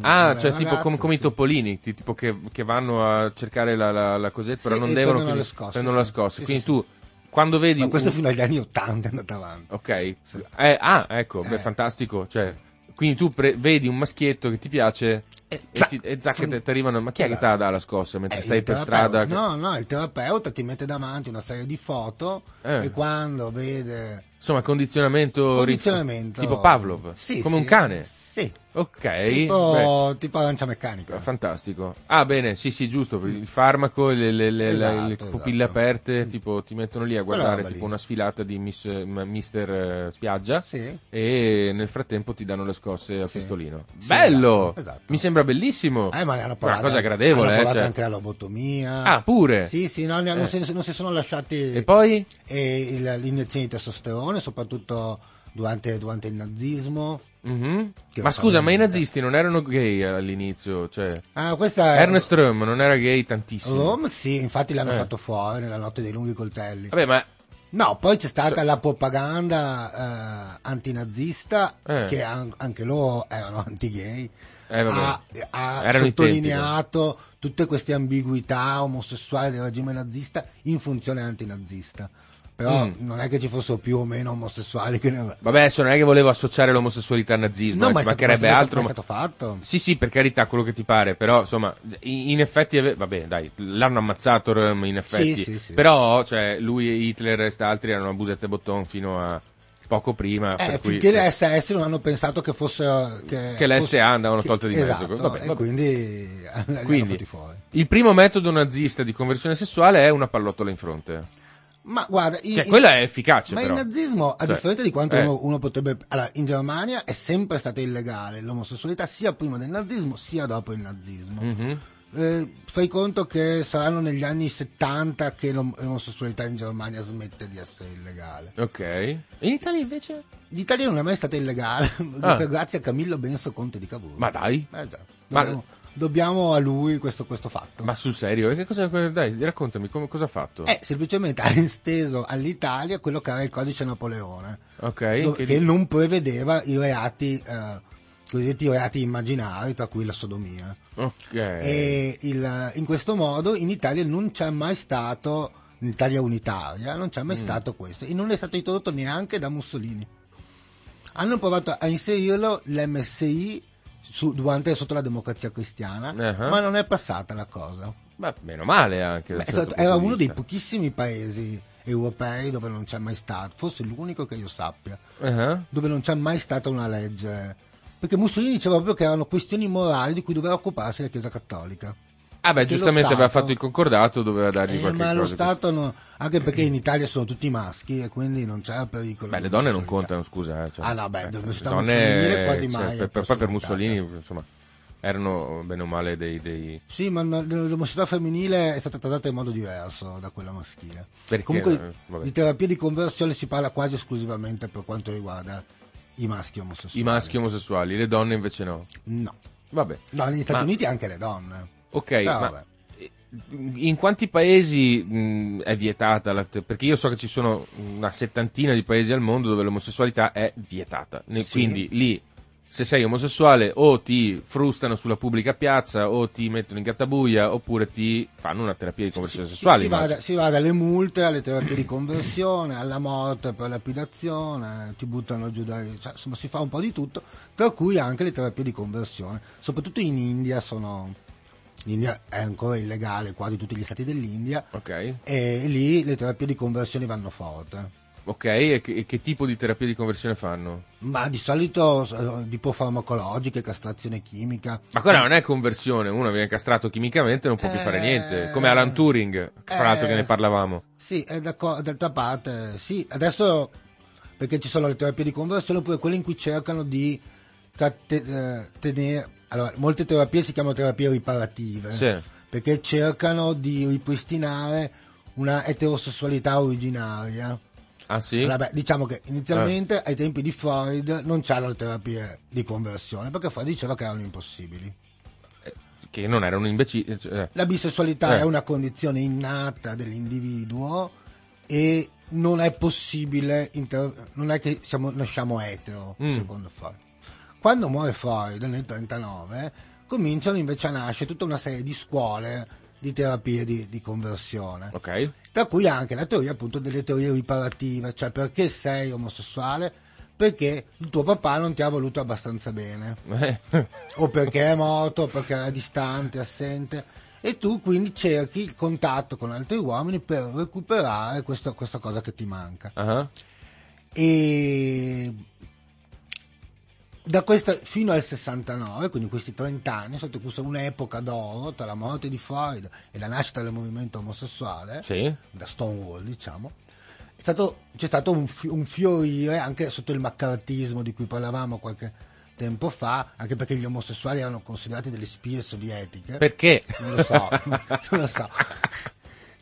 Speaker 1: Ah, cioè tipo come, come i
Speaker 2: sì.
Speaker 1: topolini, ti- tipo che, che vanno a cercare la, la, la cosetta, però
Speaker 2: Sì,
Speaker 1: non
Speaker 2: e
Speaker 1: devono,
Speaker 2: prendono le scosse,
Speaker 1: prendono la scossa. Quindi tu, quando vedi...
Speaker 2: Ma questo
Speaker 1: un-
Speaker 2: fino agli anni 80 è andato avanti.
Speaker 1: Ok.
Speaker 2: Sì.
Speaker 1: Eh, ah, ecco, beh,
Speaker 2: Eh.
Speaker 1: fantastico. Cioè, quindi tu pre- vedi un maschietto che ti piace
Speaker 2: E
Speaker 1: e, ti, e zac, ti arrivano. Ma chi è che
Speaker 2: Esatto.
Speaker 1: te la dà la scossa mentre
Speaker 2: Eh,
Speaker 1: stai per strada? che-
Speaker 2: No, no, il terapeuta ti mette davanti una serie di foto
Speaker 1: Eh.
Speaker 2: e quando vede
Speaker 1: Insomma, condizionamento,
Speaker 2: condizionamento
Speaker 1: tipo Pavlov,
Speaker 2: Sì,
Speaker 1: come
Speaker 2: sì,
Speaker 1: un cane.
Speaker 2: Sì,
Speaker 1: Ok.
Speaker 2: tipo, tipo arancia meccanica.
Speaker 1: beh, fantastico. Ah, bene, sì, sì, giusto. Il farmaco, le, le- le-
Speaker 2: Esatto,
Speaker 1: le pupille
Speaker 2: esatto.
Speaker 1: aperte, tipo, ti mettono lì a guardare tipo
Speaker 2: lì.
Speaker 1: una sfilata di Miss, Mister eh, Spiaggia.
Speaker 2: Sì.
Speaker 1: E nel frattempo ti danno le scosse al
Speaker 2: Sì.
Speaker 1: pistolino.
Speaker 2: Sì,
Speaker 1: Bello!
Speaker 2: esatto, esatto.
Speaker 1: Mi sembra bellissimo.
Speaker 2: Eh, ma ne hanno
Speaker 1: Una
Speaker 2: provato,
Speaker 1: cosa gradevole,
Speaker 2: hanno
Speaker 1: eh, cioè.
Speaker 2: anche la lobotomia.
Speaker 1: Ah, pure?
Speaker 2: Sì, sì, no, ne-
Speaker 1: Eh.
Speaker 2: non, si, non si sono lasciati
Speaker 1: E poi?
Speaker 2: e l'iniezione di testosterone, soprattutto durante, durante il nazismo.
Speaker 1: Mhm.
Speaker 2: Che
Speaker 1: Ma scusa, ma i nazisti non erano gay all'inizio? Cioè,
Speaker 2: Ah, questa è...
Speaker 1: Ernest Röhm non era gay tantissimo.
Speaker 2: Rome, sì, infatti l'hanno
Speaker 1: Eh.
Speaker 2: fatto fuori nella notte dei lunghi coltelli.
Speaker 1: Vabbè, ma
Speaker 2: No, poi c'è stata
Speaker 1: Cioè-
Speaker 2: la propaganda eh, antinazista,
Speaker 1: Eh.
Speaker 2: che an- anche loro erano anti-gay.
Speaker 1: eh,
Speaker 2: ha, ha sottolineato tutte queste ambiguità omosessuali del regime nazista in funzione antinazista. Però
Speaker 1: Mm.
Speaker 2: non è che ci fossero più o meno omosessuali che ne
Speaker 1: Vabbè, adesso non è che volevo associare l'omosessualità al nazismo,
Speaker 2: No,
Speaker 1: eh,
Speaker 2: ma
Speaker 1: ci mancherebbe
Speaker 2: ma è
Speaker 1: altro.
Speaker 2: stato fatto.
Speaker 1: Sì, sì, per carità, quello che ti pare, però insomma, in, effetti, vabbè, dai, l'hanno ammazzato in effetti.
Speaker 2: Sì, sì, sì.
Speaker 1: Però, cioè, lui, Hitler e altri erano a busette e botton fino a poco prima.
Speaker 2: Eh,
Speaker 1: per cui,
Speaker 2: finché le SS non hanno pensato che fosse che,
Speaker 1: Che le
Speaker 2: fosse-
Speaker 1: SA andavano tolte di mezzo.
Speaker 2: esatto,
Speaker 1: Vabbè,
Speaker 2: e
Speaker 1: vabbè.
Speaker 2: quindi hanno
Speaker 1: Quindi, il primo metodo nazista di conversione sessuale è una pallottola in fronte.
Speaker 2: Ma guarda, in-
Speaker 1: quella è efficace,
Speaker 2: ma
Speaker 1: però.
Speaker 2: il nazismo, a
Speaker 1: Cioè,
Speaker 2: differenza di quanto
Speaker 1: eh.
Speaker 2: uno, uno potrebbe... Allora, in Germania è sempre stata illegale l'omosessualità sia prima del nazismo sia dopo il nazismo.
Speaker 1: Mhm.
Speaker 2: Eh, fai conto che saranno negli anni 70 che l'om- l'omosessualità in Germania smette di essere illegale.
Speaker 1: Ok. In Italia invece?
Speaker 2: L'Italia non è mai stata illegale,
Speaker 1: Ah.
Speaker 2: grazie a Camillo Benso Conte di Cavour.
Speaker 1: Ma dai,
Speaker 2: Eh già,
Speaker 1: Ma-
Speaker 2: dobbiamo a lui questo, questo fatto.
Speaker 1: ma sul serio? E che cosa, dai, raccontami come, cosa ha fatto?
Speaker 2: Eh, semplicemente ha esteso all'Italia quello che era il codice Napoleone,
Speaker 1: ok.
Speaker 2: dove-
Speaker 1: che
Speaker 2: che non prevedeva i reati, eh, cosiddetti reati immaginari, tra cui la sodomia.
Speaker 1: Ok.
Speaker 2: E il- in questo modo in Italia non c'è mai stato, in Italia unitaria, non c'è mai
Speaker 1: Mm.
Speaker 2: stato questo e non è stato introdotto neanche da Mussolini. Hanno provato a inserirlo l'MSI su- durante, sotto la democrazia cristiana,
Speaker 1: Uh-huh.
Speaker 2: ma non è passata la cosa.
Speaker 1: Ma meno male anche.
Speaker 2: Beh,
Speaker 1: certo
Speaker 2: era uno dei pochissimi paesi europei dove non c'è mai stato, forse l'unico che io sappia,
Speaker 1: Uh-huh.
Speaker 2: dove non c'è mai stata una legge. Perché Mussolini diceva proprio che erano questioni morali di cui doveva occuparsi la Chiesa Cattolica.
Speaker 1: Ah beh, giustamente aveva fatto il concordato, doveva dargli
Speaker 2: Eh,
Speaker 1: qualche
Speaker 2: ma lo
Speaker 1: cosa.
Speaker 2: Stato no, anche perché in Italia sono tutti maschi e quindi non c'è pericolo.
Speaker 1: Beh, le donne non contano, scusa. Eh, cioè,
Speaker 2: Ah, no, beh,
Speaker 1: eh,
Speaker 2: dove
Speaker 1: le
Speaker 2: femminile quasi mai
Speaker 1: per-
Speaker 2: è
Speaker 1: per- poi per
Speaker 2: in
Speaker 1: Mussolini, insomma, erano bene o male dei... dei...
Speaker 2: Sì, ma l'omosessualità femminile è stata trattata in modo diverso da quella maschile.
Speaker 1: Perché,
Speaker 2: Comunque
Speaker 1: eh, vabbè.
Speaker 2: di terapia di conversione si parla quasi esclusivamente per quanto riguarda i maschi omosessuali.
Speaker 1: I maschi omosessuali, le donne invece no.
Speaker 2: No.
Speaker 1: Vabbè,
Speaker 2: No, negli Stati
Speaker 1: Ma-
Speaker 2: Uniti anche le donne.
Speaker 1: Ok,
Speaker 2: Però
Speaker 1: ma
Speaker 2: vabbè.
Speaker 1: in quanti paesi mh, è vietata? La, perché io so che ci sono una settantina di paesi al mondo dove l'omosessualità è vietata. Ne-
Speaker 2: Sì.
Speaker 1: Quindi lì, se sei omosessuale, o ti frustano sulla pubblica piazza, o ti mettono in gattabuia, oppure ti fanno una terapia di conversione
Speaker 2: Si-
Speaker 1: sessuale.
Speaker 2: si, va, da- si va dalle multe alle terapie di conversione, alla morte per lapidazione, ti buttano giù dai... Cioè, insomma, si fa un po' di tutto, tra cui anche le terapie di conversione. Soprattutto in India sono... L'India è ancora illegale, quasi tutti gli stati dell'India,
Speaker 1: Ok,
Speaker 2: e lì le terapie di conversione vanno forte.
Speaker 1: ok, e che, e che tipo di terapia di conversione fanno?
Speaker 2: Ma di solito eh, tipo farmacologiche, castrazione chimica.
Speaker 1: Ma quella non è conversione, uno viene castrato chimicamente e non può più fare
Speaker 2: Eh,
Speaker 1: niente, come Alan Turing, fra l'altro che
Speaker 2: eh,
Speaker 1: ne parlavamo.
Speaker 2: Sì, d'altra parte, sì, adesso perché ci sono le terapie di conversione oppure quelle in cui cercano di eh, tenere... Allora, molte terapie si chiamano terapie riparative,
Speaker 1: Sì.
Speaker 2: perché cercano di ripristinare una eterosessualità originaria.
Speaker 1: Ah sì?
Speaker 2: Allora, beh, diciamo che inizialmente ai tempi di Freud non c'erano le terapie di conversione, perché Freud diceva che erano impossibili.
Speaker 1: Che non era un imbecille. cioè,
Speaker 2: La bisessualità
Speaker 1: Eh.
Speaker 2: è una condizione innata dell'individuo e non è possibile, inter- non è che siamo, nasciamo etero,
Speaker 1: Mm.
Speaker 2: secondo Freud. Quando muore Freud nel 1939, cominciano invece a nascere tutta una serie di scuole di terapie di, di conversione,
Speaker 1: ok.
Speaker 2: tra cui anche la teoria appunto delle teorie riparative, cioè perché sei omosessuale? Perché il tuo papà non ti ha voluto abbastanza bene
Speaker 1: Eh,
Speaker 2: o perché è morto, o perché era distante, assente, e tu quindi cerchi il contatto con altri uomini per recuperare questa, questa cosa che ti manca.
Speaker 1: ah,
Speaker 2: E da questa, fino al 69, quindi questi 30 anni, è stata questa un'epoca d'oro tra la morte di Freud e la nascita del movimento omosessuale,
Speaker 1: Sì.
Speaker 2: da Stonewall diciamo, è stato- c'è stato un, un fiorire anche sotto il maccartismo di cui parlavamo qualche tempo fa, anche perché gli omosessuali erano considerati delle spie sovietiche.
Speaker 1: Perché?
Speaker 2: Non lo so, non lo so.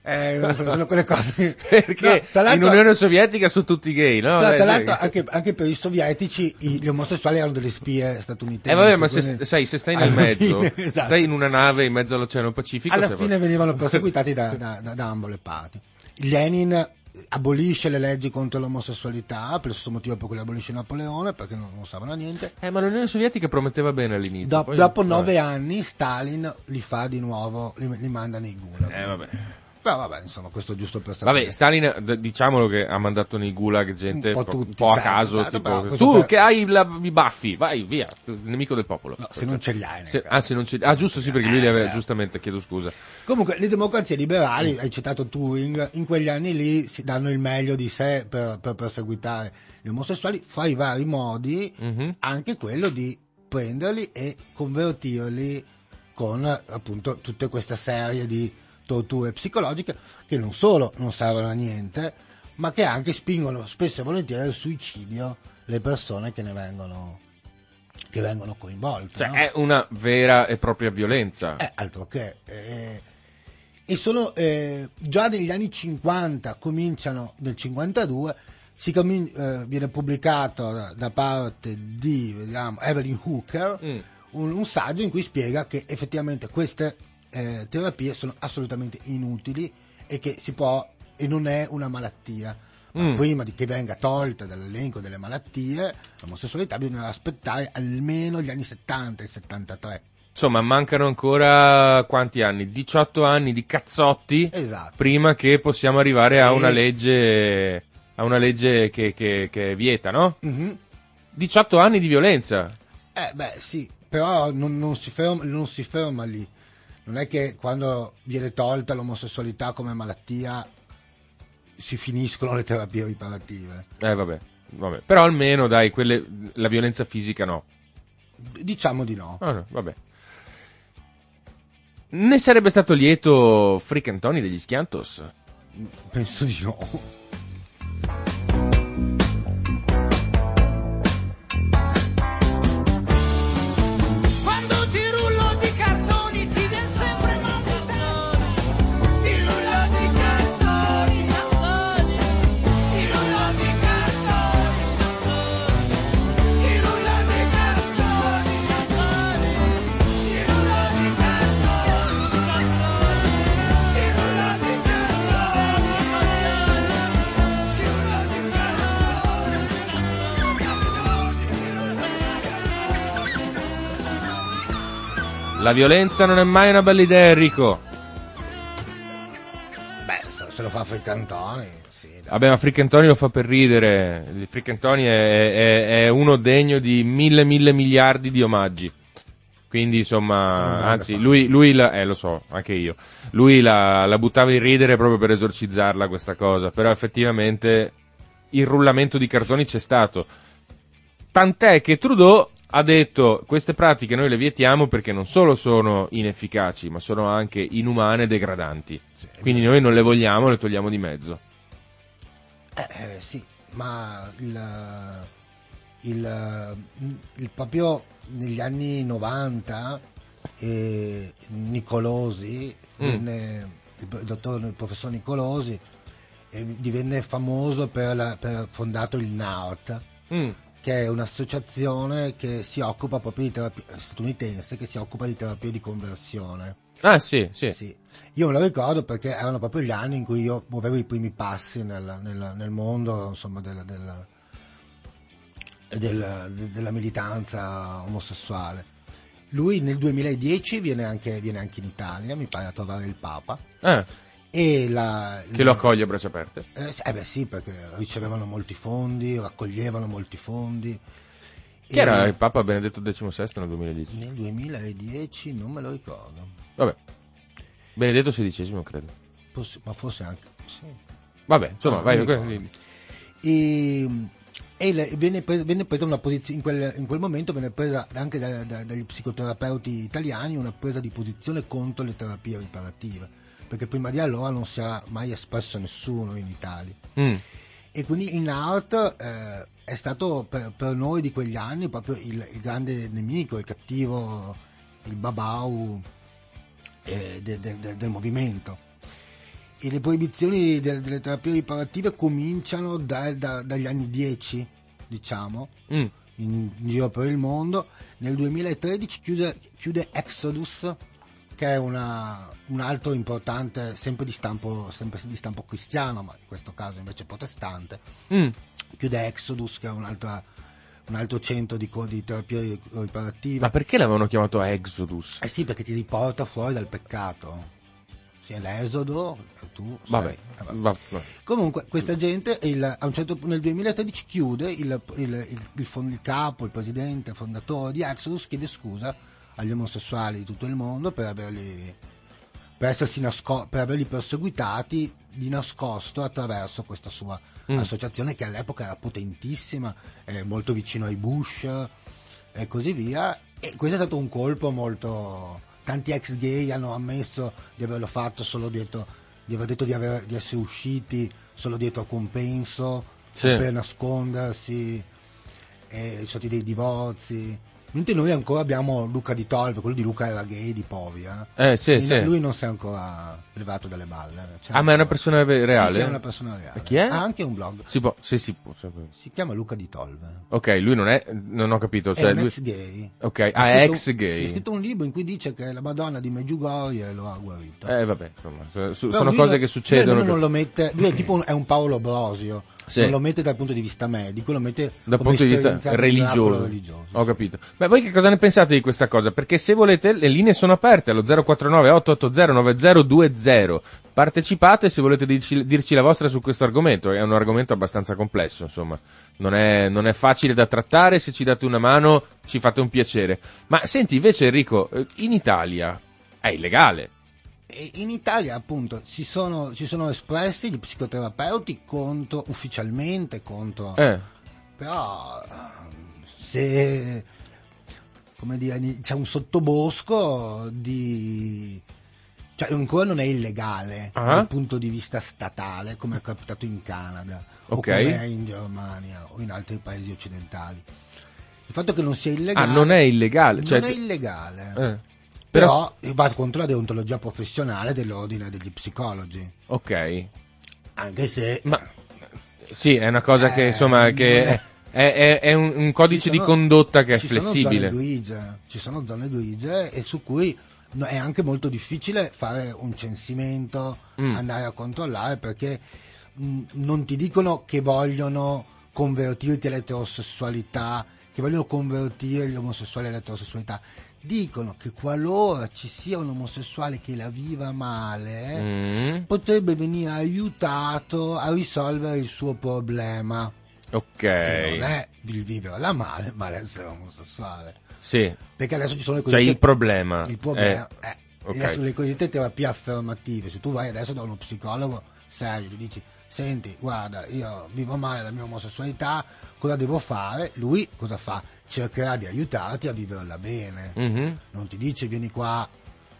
Speaker 2: Eh, sono quelle cose.
Speaker 1: Perché
Speaker 2: No,
Speaker 1: in Unione Sovietica sono tutti gay, no?
Speaker 2: No, tra
Speaker 1: dai.
Speaker 2: l'altro anche, anche per i sovietici gli omosessuali erano delle spie statunitensi.
Speaker 1: Eh vabbè, ma se,
Speaker 2: quindi-
Speaker 1: sai, se stai nel mezzo,
Speaker 2: fine, esatto.
Speaker 1: stai in una nave in mezzo all'Oceano Pacifico,
Speaker 2: alla fine venivano perseguitati da, da- da- da ambo le parti. Lenin eh, abolisce le leggi contro l'omosessualità per lo stesso motivo per cui le abolisce Napoleone perché non, non sapevano niente
Speaker 1: Eh, ma l'Unione Sovietica prometteva bene all'inizio.
Speaker 2: Do- dopo nove anni Stalin li fa di nuovo li, li manda nei gulag
Speaker 1: Eh,
Speaker 2: però vabbè insomma questo giusto per sapere
Speaker 1: Vabbè, Stalin, diciamolo che ha mandato nei gulag gente
Speaker 2: Un po' tutti,
Speaker 1: un po' a
Speaker 2: certo,
Speaker 1: caso,
Speaker 2: certo,
Speaker 1: tipo,
Speaker 2: questo
Speaker 1: tu
Speaker 2: per-
Speaker 1: che hai la- i baffi, vai via, nemico del popolo.
Speaker 2: No, se non ce li hai
Speaker 1: Se- ah, se non ce- ah, giusto, sì, perché lui li
Speaker 2: Eh,
Speaker 1: aveva,
Speaker 2: certo.
Speaker 1: giustamente, chiedo scusa.
Speaker 2: Comunque, le democrazie liberali, hai citato Turing, in quegli anni lì si danno il meglio di sé per, per perseguitare gli omosessuali, fra i vari modi,
Speaker 1: Mhm.
Speaker 2: anche quello di prenderli e convertirli con appunto tutte queste serie di torture psicologiche che non solo non servono a niente, ma che anche spingono spesso e volentieri al suicidio le persone che ne vengono, che vengono coinvolte.
Speaker 1: Cioè,
Speaker 2: no?
Speaker 1: è una vera e propria violenza.
Speaker 2: Eh, altro che. eh, e sono eh, già negli anni 50, cominciano nel 52, si comin- eh, viene pubblicato da, da parte di vediamo, Evelyn Hooker
Speaker 1: Mm.
Speaker 2: un, un saggio in cui spiega che effettivamente queste eh, terapie sono assolutamente inutili e che si può e non è una malattia. Ma
Speaker 1: Mm.
Speaker 2: prima di che venga tolta dall'elenco delle malattie, l'omosessualità bisogna aspettare almeno gli anni 70 e 73.
Speaker 1: Insomma, mancano ancora quanti anni? 18 anni di cazzotti
Speaker 2: Esatto.
Speaker 1: prima che possiamo arrivare a una legge, a una legge che, che- che vieta, no?
Speaker 2: Mhm.
Speaker 1: 18 anni di violenza.
Speaker 2: Eh beh sì, però non, non si ferma, non si ferma lì. Non è che quando viene tolta l'omosessualità come malattia si finiscono le terapie riparative.
Speaker 1: Eh, vabbè, vabbè. Però almeno, dai, quelle, la violenza fisica no.
Speaker 2: Diciamo di no.
Speaker 1: Ah, no, vabbè. Ne sarebbe stato lieto Freak Antoni degli Schiantos?
Speaker 2: Penso di no.
Speaker 1: La violenza non è mai una bella idea, Enrico.
Speaker 2: Beh, se lo fa Freccantoni, sì. dai.
Speaker 1: Vabbè, ma Freak Antoni lo fa per ridere. Il Freak Antoni è, è- è uno degno di mille, mille miliardi di omaggi. Quindi, insomma, anzi, lui, lui la, eh, lo so, anche io. Lui la, la buttava in ridere proprio per esorcizzarla questa cosa. Però effettivamente il rullamento di cartoni c'è stato. Tant'è che Trudeau ha detto queste pratiche noi le vietiamo perché non solo sono inefficaci, ma sono anche inumane e degradanti.
Speaker 2: Sì,
Speaker 1: Quindi noi non le vogliamo, le togliamo di mezzo.
Speaker 2: Eh, eh, sì, ma il, il, il- proprio negli anni 90 eh, Nicolosi,
Speaker 1: Mm.
Speaker 2: venne- il, dottor, il professor Nicolosi eh, divenne famoso per, la- per fondato il NART,
Speaker 1: Mm.
Speaker 2: Che è un'associazione che si occupa proprio di terapia statunitense che si occupa di terapia di conversione.
Speaker 1: Ah, sì, sì.
Speaker 2: Sì. Io me lo ricordo perché erano proprio gli anni in cui io muovevo i primi passi nel, nel- nel mondo insomma, della, della- della- della militanza omosessuale. Lui nel 2010 viene anche, viene anche in Italia, mi pare a trovare il Papa.
Speaker 1: Ah,
Speaker 2: E la,
Speaker 1: che lo accoglie a braccia aperte.
Speaker 2: eh, eh beh sì, perché ricevevano molti fondi, raccoglievano molti fondi.
Speaker 1: Chi
Speaker 2: E
Speaker 1: era il Papa Benedetto XVI nel 2010?
Speaker 2: Nel 2010 non me lo ricordo,
Speaker 1: Vabbè. Benedetto XVI, credo.
Speaker 2: Poss- ma forse anche... Sì.
Speaker 1: Vabbè, insomma,
Speaker 2: Ah,
Speaker 1: vai.
Speaker 2: ricordo. E, e venne, pre- venne presa una posizione in quel, in quel momento venne presa anche da- da- dagli psicoterapeuti italiani una presa di posizione contro le terapie riparative perché prima di allora non si era mai espresso nessuno in Italia
Speaker 1: Mm.
Speaker 2: e quindi in art eh, è stato per, per noi di quegli anni proprio il, il grande nemico, il cattivo, il babau eh, de- de- de- del movimento. E le proibizioni del- delle terapie riparative cominciano da- da- dagli anni 10, diciamo,
Speaker 1: Mm.
Speaker 2: in, in giro per il mondo. Nel 2013 chiude, chiude Exodus, che è una- un altro importante, sempre di, stampo, sempre di stampo cristiano, ma in questo caso invece protestante.
Speaker 1: Mm.
Speaker 2: Chiude Exodus, che è un'altra- un altro centro di, di terapia ri- riparativa.
Speaker 1: Ma perché l'avevano chiamato Exodus?
Speaker 2: Eh sì, perché ti riporta fuori dal peccato. Sì, è l'esodo, tu sei-
Speaker 1: Vabbè,
Speaker 2: eh, vabbè.
Speaker 1: va- va-
Speaker 2: Comunque, questa gente il- a un certo nel 2013 chiude il, il- il capo, il presidente, il fondatore di Exodus chiede scusa agli omosessuali di tutto il mondo per averli, per essersi nasco- per averli perseguitati di nascosto attraverso questa sua
Speaker 1: Mm.
Speaker 2: associazione che all'epoca era potentissima, eh, molto vicino ai Bush e così via. E questo è stato un colpo molto. Tanti ex gay hanno ammesso di averlo fatto solo dietro, di aver detto di, aver- di essere usciti solo dietro a compenso,
Speaker 1: Sì.
Speaker 2: per nascondersi, e sono stati dei divorzi. Mentre noi ancora abbiamo Luca di Tolve, quello di Luca era gay di Povia.
Speaker 1: Eh, sì,
Speaker 2: Quindi
Speaker 1: sì.
Speaker 2: Lui non si è ancora levato dalle balle. Cioè,
Speaker 1: Ah, ma è una persona reale?
Speaker 2: Sì, sì, è una persona reale.
Speaker 1: E chi è?
Speaker 2: Ha anche un blog.
Speaker 1: Si può, sì, si può. sapere.
Speaker 2: Si chiama Luca di Tolve.
Speaker 1: Ok, lui non è, non ho capito.
Speaker 2: è
Speaker 1: Cioè,
Speaker 2: un
Speaker 1: lui-
Speaker 2: ex gay.
Speaker 1: Ok,
Speaker 2: Ha
Speaker 1: ah, è ex gay.
Speaker 2: ha scritto un libro in cui dice che la Madonna di Meggiugorie lo ha guarito.
Speaker 1: Eh, vabbè, insomma, so- su- sono cose
Speaker 2: non-
Speaker 1: che succedono.
Speaker 2: Lui non
Speaker 1: che-
Speaker 2: lo mette, lui è tipo un, è un Paolo Brosio.
Speaker 1: Sì.
Speaker 2: Non lo mette dal punto di vista medico, lo mette
Speaker 1: dal punto di vista religioso.
Speaker 2: religioso.
Speaker 1: Ho capito. Ma voi che cosa ne pensate di questa cosa? Perché se volete le linee sono aperte allo 049 880 9020. Partecipate se volete dirci, dirci la vostra su questo argomento, è un argomento abbastanza complesso, insomma. Non è, non è facile da trattare, se ci date una mano ci fate un piacere. Ma senti, invece Enrico, eh, in Italia è illegale.
Speaker 2: In Italia appunto ci sono, ci sono espressi gli psicoterapeuti contro, ufficialmente contro,
Speaker 1: Eh,
Speaker 2: però se come dire, c'è un sottobosco di cioè ancora non è illegale
Speaker 1: Ah.
Speaker 2: dal punto di vista statale come è capitato in Canada o
Speaker 1: Ok.
Speaker 2: come è in Germania o in altri paesi occidentali il fatto che non sia illegale
Speaker 1: ah, non è illegale. Cioè,
Speaker 2: non è illegale
Speaker 1: eh.
Speaker 2: Però va contro la deontologia professionale dell'ordine degli psicologi
Speaker 1: ok.
Speaker 2: anche se
Speaker 1: Ma sì, è una cosa che
Speaker 2: Eh,
Speaker 1: insomma che
Speaker 2: è-
Speaker 1: è, è- un, un codice
Speaker 2: Ci
Speaker 1: di
Speaker 2: sono-
Speaker 1: condotta che è
Speaker 2: ci Sono
Speaker 1: flessibile.
Speaker 2: zone grigie, ci sono zone grigie e su cui è anche molto difficile fare un censimento,
Speaker 1: Mm.
Speaker 2: andare a controllare perché mh, non ti dicono che vogliono convertirti all'eterosessualità, che vogliono convertire gli omosessuali all'eterosessualità. Dicono che qualora ci sia un omosessuale che la viva male,
Speaker 1: Mm,
Speaker 2: potrebbe venire aiutato a risolvere il suo problema.
Speaker 1: ok.
Speaker 2: Che non è il viverla male, ma l'essere omosessuale.
Speaker 1: Sì,
Speaker 2: Perché adesso ci sono le
Speaker 1: cioè
Speaker 2: cosiddette...
Speaker 1: il problema.
Speaker 2: il problema
Speaker 1: è-
Speaker 2: è,
Speaker 1: ok.
Speaker 2: adesso le cosiddette terapie affermative. Se tu vai adesso da uno psicologo serio, gli dici, senti, guarda, io vivo male la mia omosessualità, cosa devo fare? Lui cosa fa? Cercherà di aiutarti a viverla bene.
Speaker 1: Mhm.
Speaker 2: Non ti dice, vieni qua,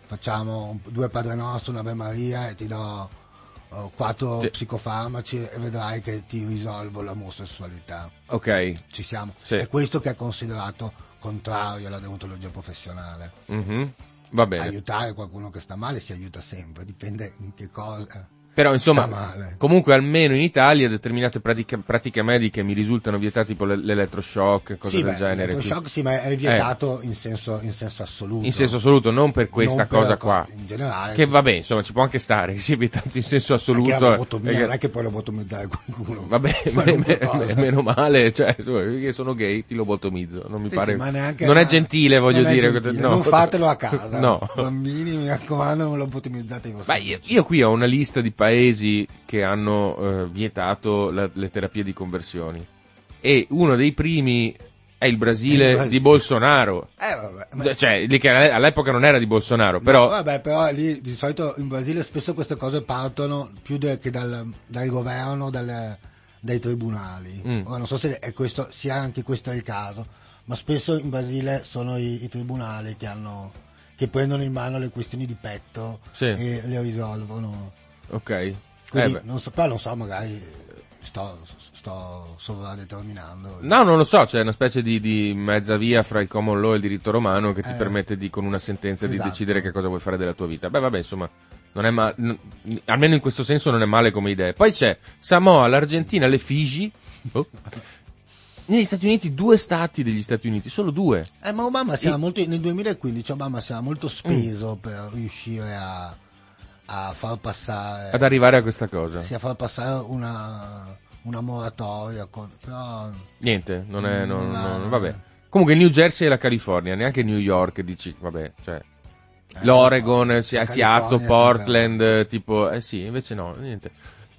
Speaker 2: facciamo due Padre Nostro, un'Ave Maria e ti do oh, quattro
Speaker 1: Sì.
Speaker 2: psicofarmaci e vedrai che ti risolvo l'omosessualità.
Speaker 1: Ok.
Speaker 2: Ci siamo.
Speaker 1: Sì.
Speaker 2: È questo che è considerato contrario alla deontologia professionale.
Speaker 1: Mhm. Va bene.
Speaker 2: Aiutare qualcuno che sta male si aiuta sempre, dipende in che cosa.
Speaker 1: Però insomma, comunque almeno in Italia determinate pratica- pratiche mediche mi risultano vietate tipo l'e- l'elettroshock, cose
Speaker 2: sì,
Speaker 1: del
Speaker 2: beh,
Speaker 1: genere.
Speaker 2: l'elettroshock sì, ma è vietato in, senso, in senso assoluto.
Speaker 1: In senso assoluto, non per questa
Speaker 2: Non per
Speaker 1: cosa
Speaker 2: la
Speaker 1: qua.
Speaker 2: In generale.
Speaker 1: Che vabbè, insomma, ci può anche stare, che sia vietato in senso assoluto.
Speaker 2: Anche lobotomia,
Speaker 1: eh, che-
Speaker 2: non è che puoi lobotomizzare qualcuno.
Speaker 1: Vabbè,
Speaker 2: Qualunque
Speaker 1: me-
Speaker 2: cosa.
Speaker 1: meno male, cioè, io sono gay, ti lobotomizzo, non mi
Speaker 2: Sì,
Speaker 1: pare...
Speaker 2: sì, ma neanche-
Speaker 1: non è gentile, voglio
Speaker 2: non
Speaker 1: dire.
Speaker 2: gentile,
Speaker 1: no.
Speaker 2: non fatelo a casa.
Speaker 1: No.
Speaker 2: Bambini, mi raccomando, non lobotomizzate i vostri
Speaker 1: Ma io, io qui ho una lista di paesi che hanno eh, vietato la- le terapie di conversioni. E uno dei primi è il Brasile
Speaker 2: Il Brasile.
Speaker 1: di Bolsonaro.
Speaker 2: Eh, ma-
Speaker 1: Cioè, lì che all'epoca non era di Bolsonaro, però...
Speaker 2: No, vabbè, però lì di solito in Brasile spesso queste cose partono più de- che dal, dal governo, dalle, dai tribunali.
Speaker 1: Mm.
Speaker 2: Ora non so se è questo, sia anche questo il caso, ma spesso in Brasile sono i, i tribunali che, hanno, che prendono in mano le questioni di petto
Speaker 1: Sì.
Speaker 2: e le risolvono.
Speaker 1: Ok. Eh,
Speaker 2: Quindi
Speaker 1: beh.
Speaker 2: non so, però non so, magari sto, sto sovradeterminando.
Speaker 1: No, non lo so, c'è una specie di, di mezza via fra il common law e il diritto romano che ti
Speaker 2: Eh.
Speaker 1: permette di, con una sentenza di
Speaker 2: Esatto.
Speaker 1: decidere che cosa vuoi fare della tua vita. Beh, vabbè, insomma, non è ma- n- almeno in questo senso non è male come idea. Poi c'è Samoa, l'Argentina, le Figi. Oh. Negli Stati Uniti, due stati degli Stati Uniti, solo due.
Speaker 2: Eh, ma Obama si era
Speaker 1: I-
Speaker 2: molto, nel 2015 Obama si era molto speso
Speaker 1: Mm.
Speaker 2: per riuscire a, a far passare
Speaker 1: Ad arrivare a questa cosa.
Speaker 2: sì, a far passare una, una moratoria con, però
Speaker 1: Niente, non è. non-
Speaker 2: Non ha-
Speaker 1: non- vabbè. Comunque, New Jersey e la California, neanche New York, dici, vabbè, cioè. L'Oregon,
Speaker 2: eh,
Speaker 1: si-
Speaker 2: la
Speaker 1: Seattle, Portland, eh, tipo, eh sì, invece no, niente.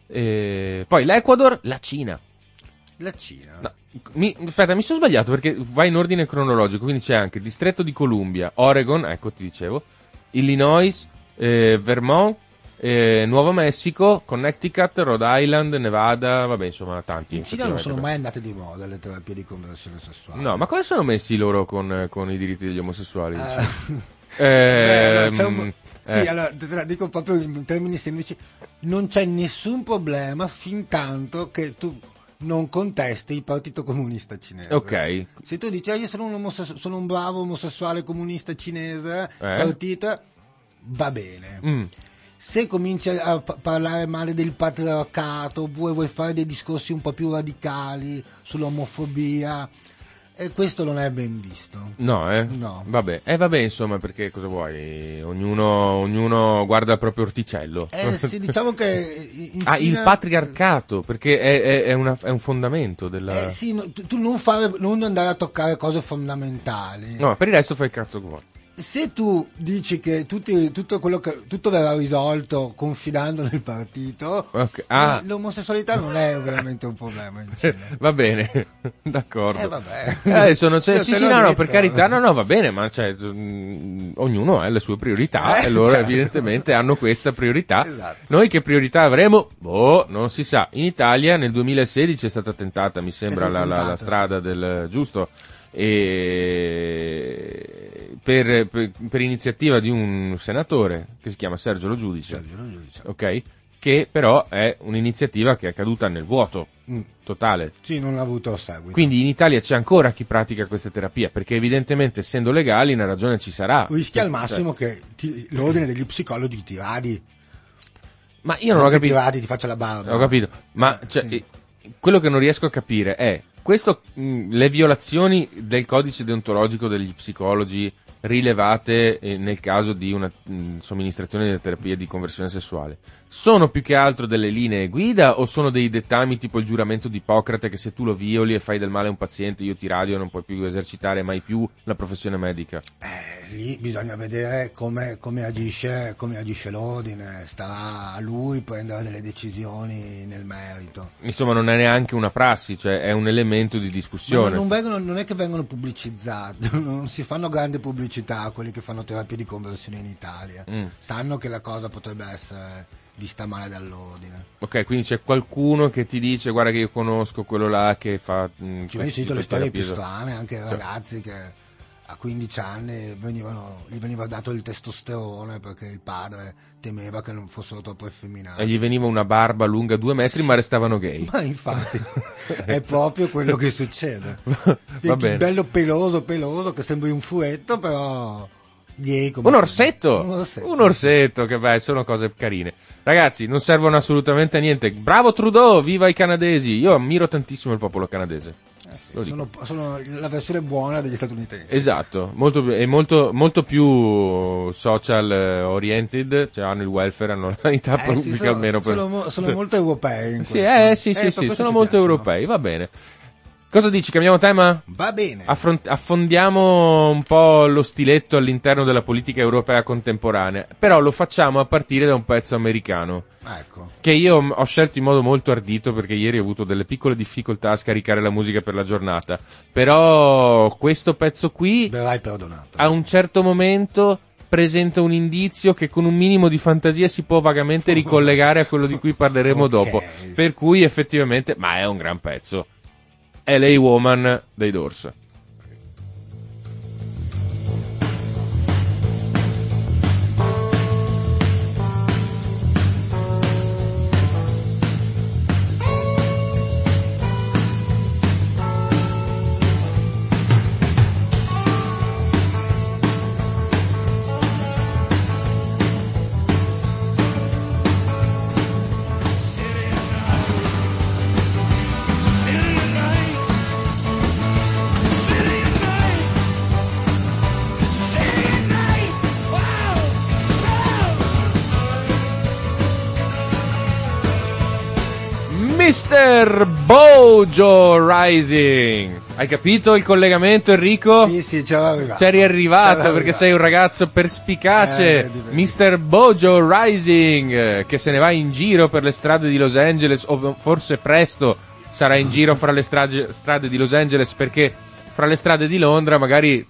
Speaker 1: E poi l'Ecuador, la Cina.
Speaker 2: sempre- la Cina
Speaker 1: No, mi, aspetta, mi sono sbagliato perché va in ordine cronologico, quindi c'è anche Distretto di Columbia, Oregon, ecco ti dicevo, Illinois, eh, Vermont, eh, Nuovo Messico, Connecticut, Rhode Island, Nevada, vabbè insomma tanti.
Speaker 2: in Cina non sono mai andate di moda le terapie di conversione sessuale
Speaker 1: No, ma come sono messi loro con, con i diritti degli omosessuali?
Speaker 2: Eh,
Speaker 1: Ehm,
Speaker 2: beh, no, un po'- sì,
Speaker 1: eh.
Speaker 2: allora te la dico proprio in termini semplici, non c'è nessun problema fin tanto che tu non contesti il Partito Comunista Cinese.
Speaker 1: Ok,
Speaker 2: Se tu dici, "Ah, io sono un, omosessu- sono un bravo omosessuale comunista cinese,
Speaker 1: Eh?
Speaker 2: Va bene.
Speaker 1: Mm.
Speaker 2: Se cominci a pa- parlare male del patriarcato, oppure vuoi fare dei discorsi un po' più radicali sull'omofobia, e questo non è ben visto.
Speaker 1: No, eh?
Speaker 2: No.
Speaker 1: Vabbè, eh, vabbè, insomma, perché cosa vuoi? Ognuno, ognuno guarda il proprio orticello.
Speaker 2: Eh, sì, diciamo che in
Speaker 1: ah, il
Speaker 2: Cina-
Speaker 1: patriarcato, perché è, è- è una- è un fondamento della...
Speaker 2: Eh, sì, no, tu, tu non, fare, non andare a toccare cose fondamentali.
Speaker 1: No, per il resto fai il cazzo che vuoi.
Speaker 2: Se tu dici che tutti- tutto, quello che, tutto verrà risolto confidando nel partito,
Speaker 1: Ok, ah.
Speaker 2: l'omosessualità non è veramente un problema.
Speaker 1: Va bene, d'accordo.
Speaker 2: Eh, vabbè.
Speaker 1: Eh, c'è-
Speaker 2: Io
Speaker 1: sì, sì, no, no, per carità, no, no, va bene, ma cioè, mm, ognuno ha le sue priorità
Speaker 2: Eh,
Speaker 1: e loro
Speaker 2: certo.
Speaker 1: evidentemente hanno questa priorità.
Speaker 2: Esatto.
Speaker 1: Noi che priorità avremo? Boh, non si sa. In Italia nel 2016 è stata tentata, mi sembra, la,
Speaker 2: stata
Speaker 1: la- la
Speaker 2: tentata,
Speaker 1: strada del giusto. E per, per- per iniziativa di un senatore che si chiama Sergio Lo Giudice,
Speaker 2: Sergio Lo Giudice.
Speaker 1: ok? Che però è un'iniziativa che è caduta nel vuoto
Speaker 2: Mm.
Speaker 1: totale.
Speaker 2: Sì, non ha avuto seguito.
Speaker 1: Quindi in Italia c'è ancora chi pratica questa terapia, perché evidentemente essendo legali una ragione ci sarà.
Speaker 2: rischi al
Speaker 1: Cioè,
Speaker 2: massimo che ti- l'ordine degli psicologi ti radi.
Speaker 1: Ma io non ho
Speaker 2: che
Speaker 1: capito.
Speaker 2: Ti radi, ti faccia la barba.
Speaker 1: Ho capito, ma cioè,
Speaker 2: sì.
Speaker 1: eh, quello che non riesco a capire è questo, mh, le violazioni del codice deontologico degli psicologi rilevate eh, nel caso di una mh, somministrazione di terapia di conversione sessuale sono più che altro delle linee guida o sono dei dettami tipo il giuramento di Ippocrate che se tu lo violi e fai del male a un paziente io ti radio e non puoi più esercitare mai più la professione medica
Speaker 2: Eh, lì bisogna vedere come, come agisce, come agisce l'ordine, starà a lui prendere delle decisioni nel merito.
Speaker 1: insomma non è neanche una prassi cioè è un elemento di
Speaker 2: Ma
Speaker 1: discussione
Speaker 2: non, vengono- non è che vengono pubblicizzati, non si fanno grande pubblicità quelli che fanno terapie di conversione in Italia.
Speaker 1: Mm.
Speaker 2: Sanno che la cosa potrebbe essere vista male dall'ordine.
Speaker 1: Ok, quindi c'è qualcuno che ti dice guarda che io conosco quello là che fa... mh,
Speaker 2: Ci
Speaker 1: questo
Speaker 2: ho sentito le
Speaker 1: di
Speaker 2: storie più
Speaker 1: terapia.
Speaker 2: strane, anche ragazzi che a 15 anni venivano- gli veniva dato il testosterone perché il padre temeva che non fossero troppo effeminati.
Speaker 1: E gli veniva una barba lunga due metri ma restavano gay.
Speaker 2: Ma infatti è proprio quello che succede.
Speaker 1: Va bene.
Speaker 2: Bello peloso, peloso, che sembri un furetto, però gay come
Speaker 1: Un orsetto!
Speaker 2: Un orsetto.
Speaker 1: Un orsetto, che beh, sono cose carine. Ragazzi, non servono assolutamente a niente. Bravo Trudeau, viva i canadesi! Io ammiro tantissimo il popolo canadese.
Speaker 2: Eh sì, sono, sono la versione buona degli statunitensi.
Speaker 1: Esatto, molto, è molto, molto più social eh, oriented, cioè hanno il welfare, hanno la sanità
Speaker 2: Eh, sì,
Speaker 1: pubblica
Speaker 2: sono,
Speaker 1: almeno per...
Speaker 2: sono sono molto europei in
Speaker 1: Sì, eh, sì, sì,
Speaker 2: per
Speaker 1: sì,
Speaker 2: questo
Speaker 1: sono molto
Speaker 2: piacciono.
Speaker 1: europei, va bene. Cosa dici? Cambiamo tema?
Speaker 2: Va bene.
Speaker 1: Affront- affondiamo un po' lo stiletto all'interno della politica europea contemporanea, però lo facciamo a partire da un pezzo americano,
Speaker 2: Ecco.
Speaker 1: che io ho scelto in modo molto ardito perché ieri ho avuto delle piccole difficoltà a scaricare la musica per la giornata, però questo pezzo qui
Speaker 2: Verrai perdonato.
Speaker 1: a un certo momento presenta un indizio che con un minimo di fantasia si può vagamente ricollegare a quello di cui parleremo
Speaker 2: Ok.
Speaker 1: dopo. Per cui effettivamente, ma è un gran pezzo. LA Woman dei Doors. Mr. Bojo Rising. Hai capito il collegamento Enrico?
Speaker 2: Sì, sì, ci avevo arrivato.
Speaker 1: Sei riarrivato
Speaker 2: C'era
Speaker 1: perché
Speaker 2: arrivato.
Speaker 1: sei un ragazzo perspicace,
Speaker 2: Eh.
Speaker 1: Mr. Bojo Rising, che se ne va in giro per le strade di Los Angeles, o forse presto sarà in giro fra le strade, strade di Los Angeles, perché fra le strade di Londra magari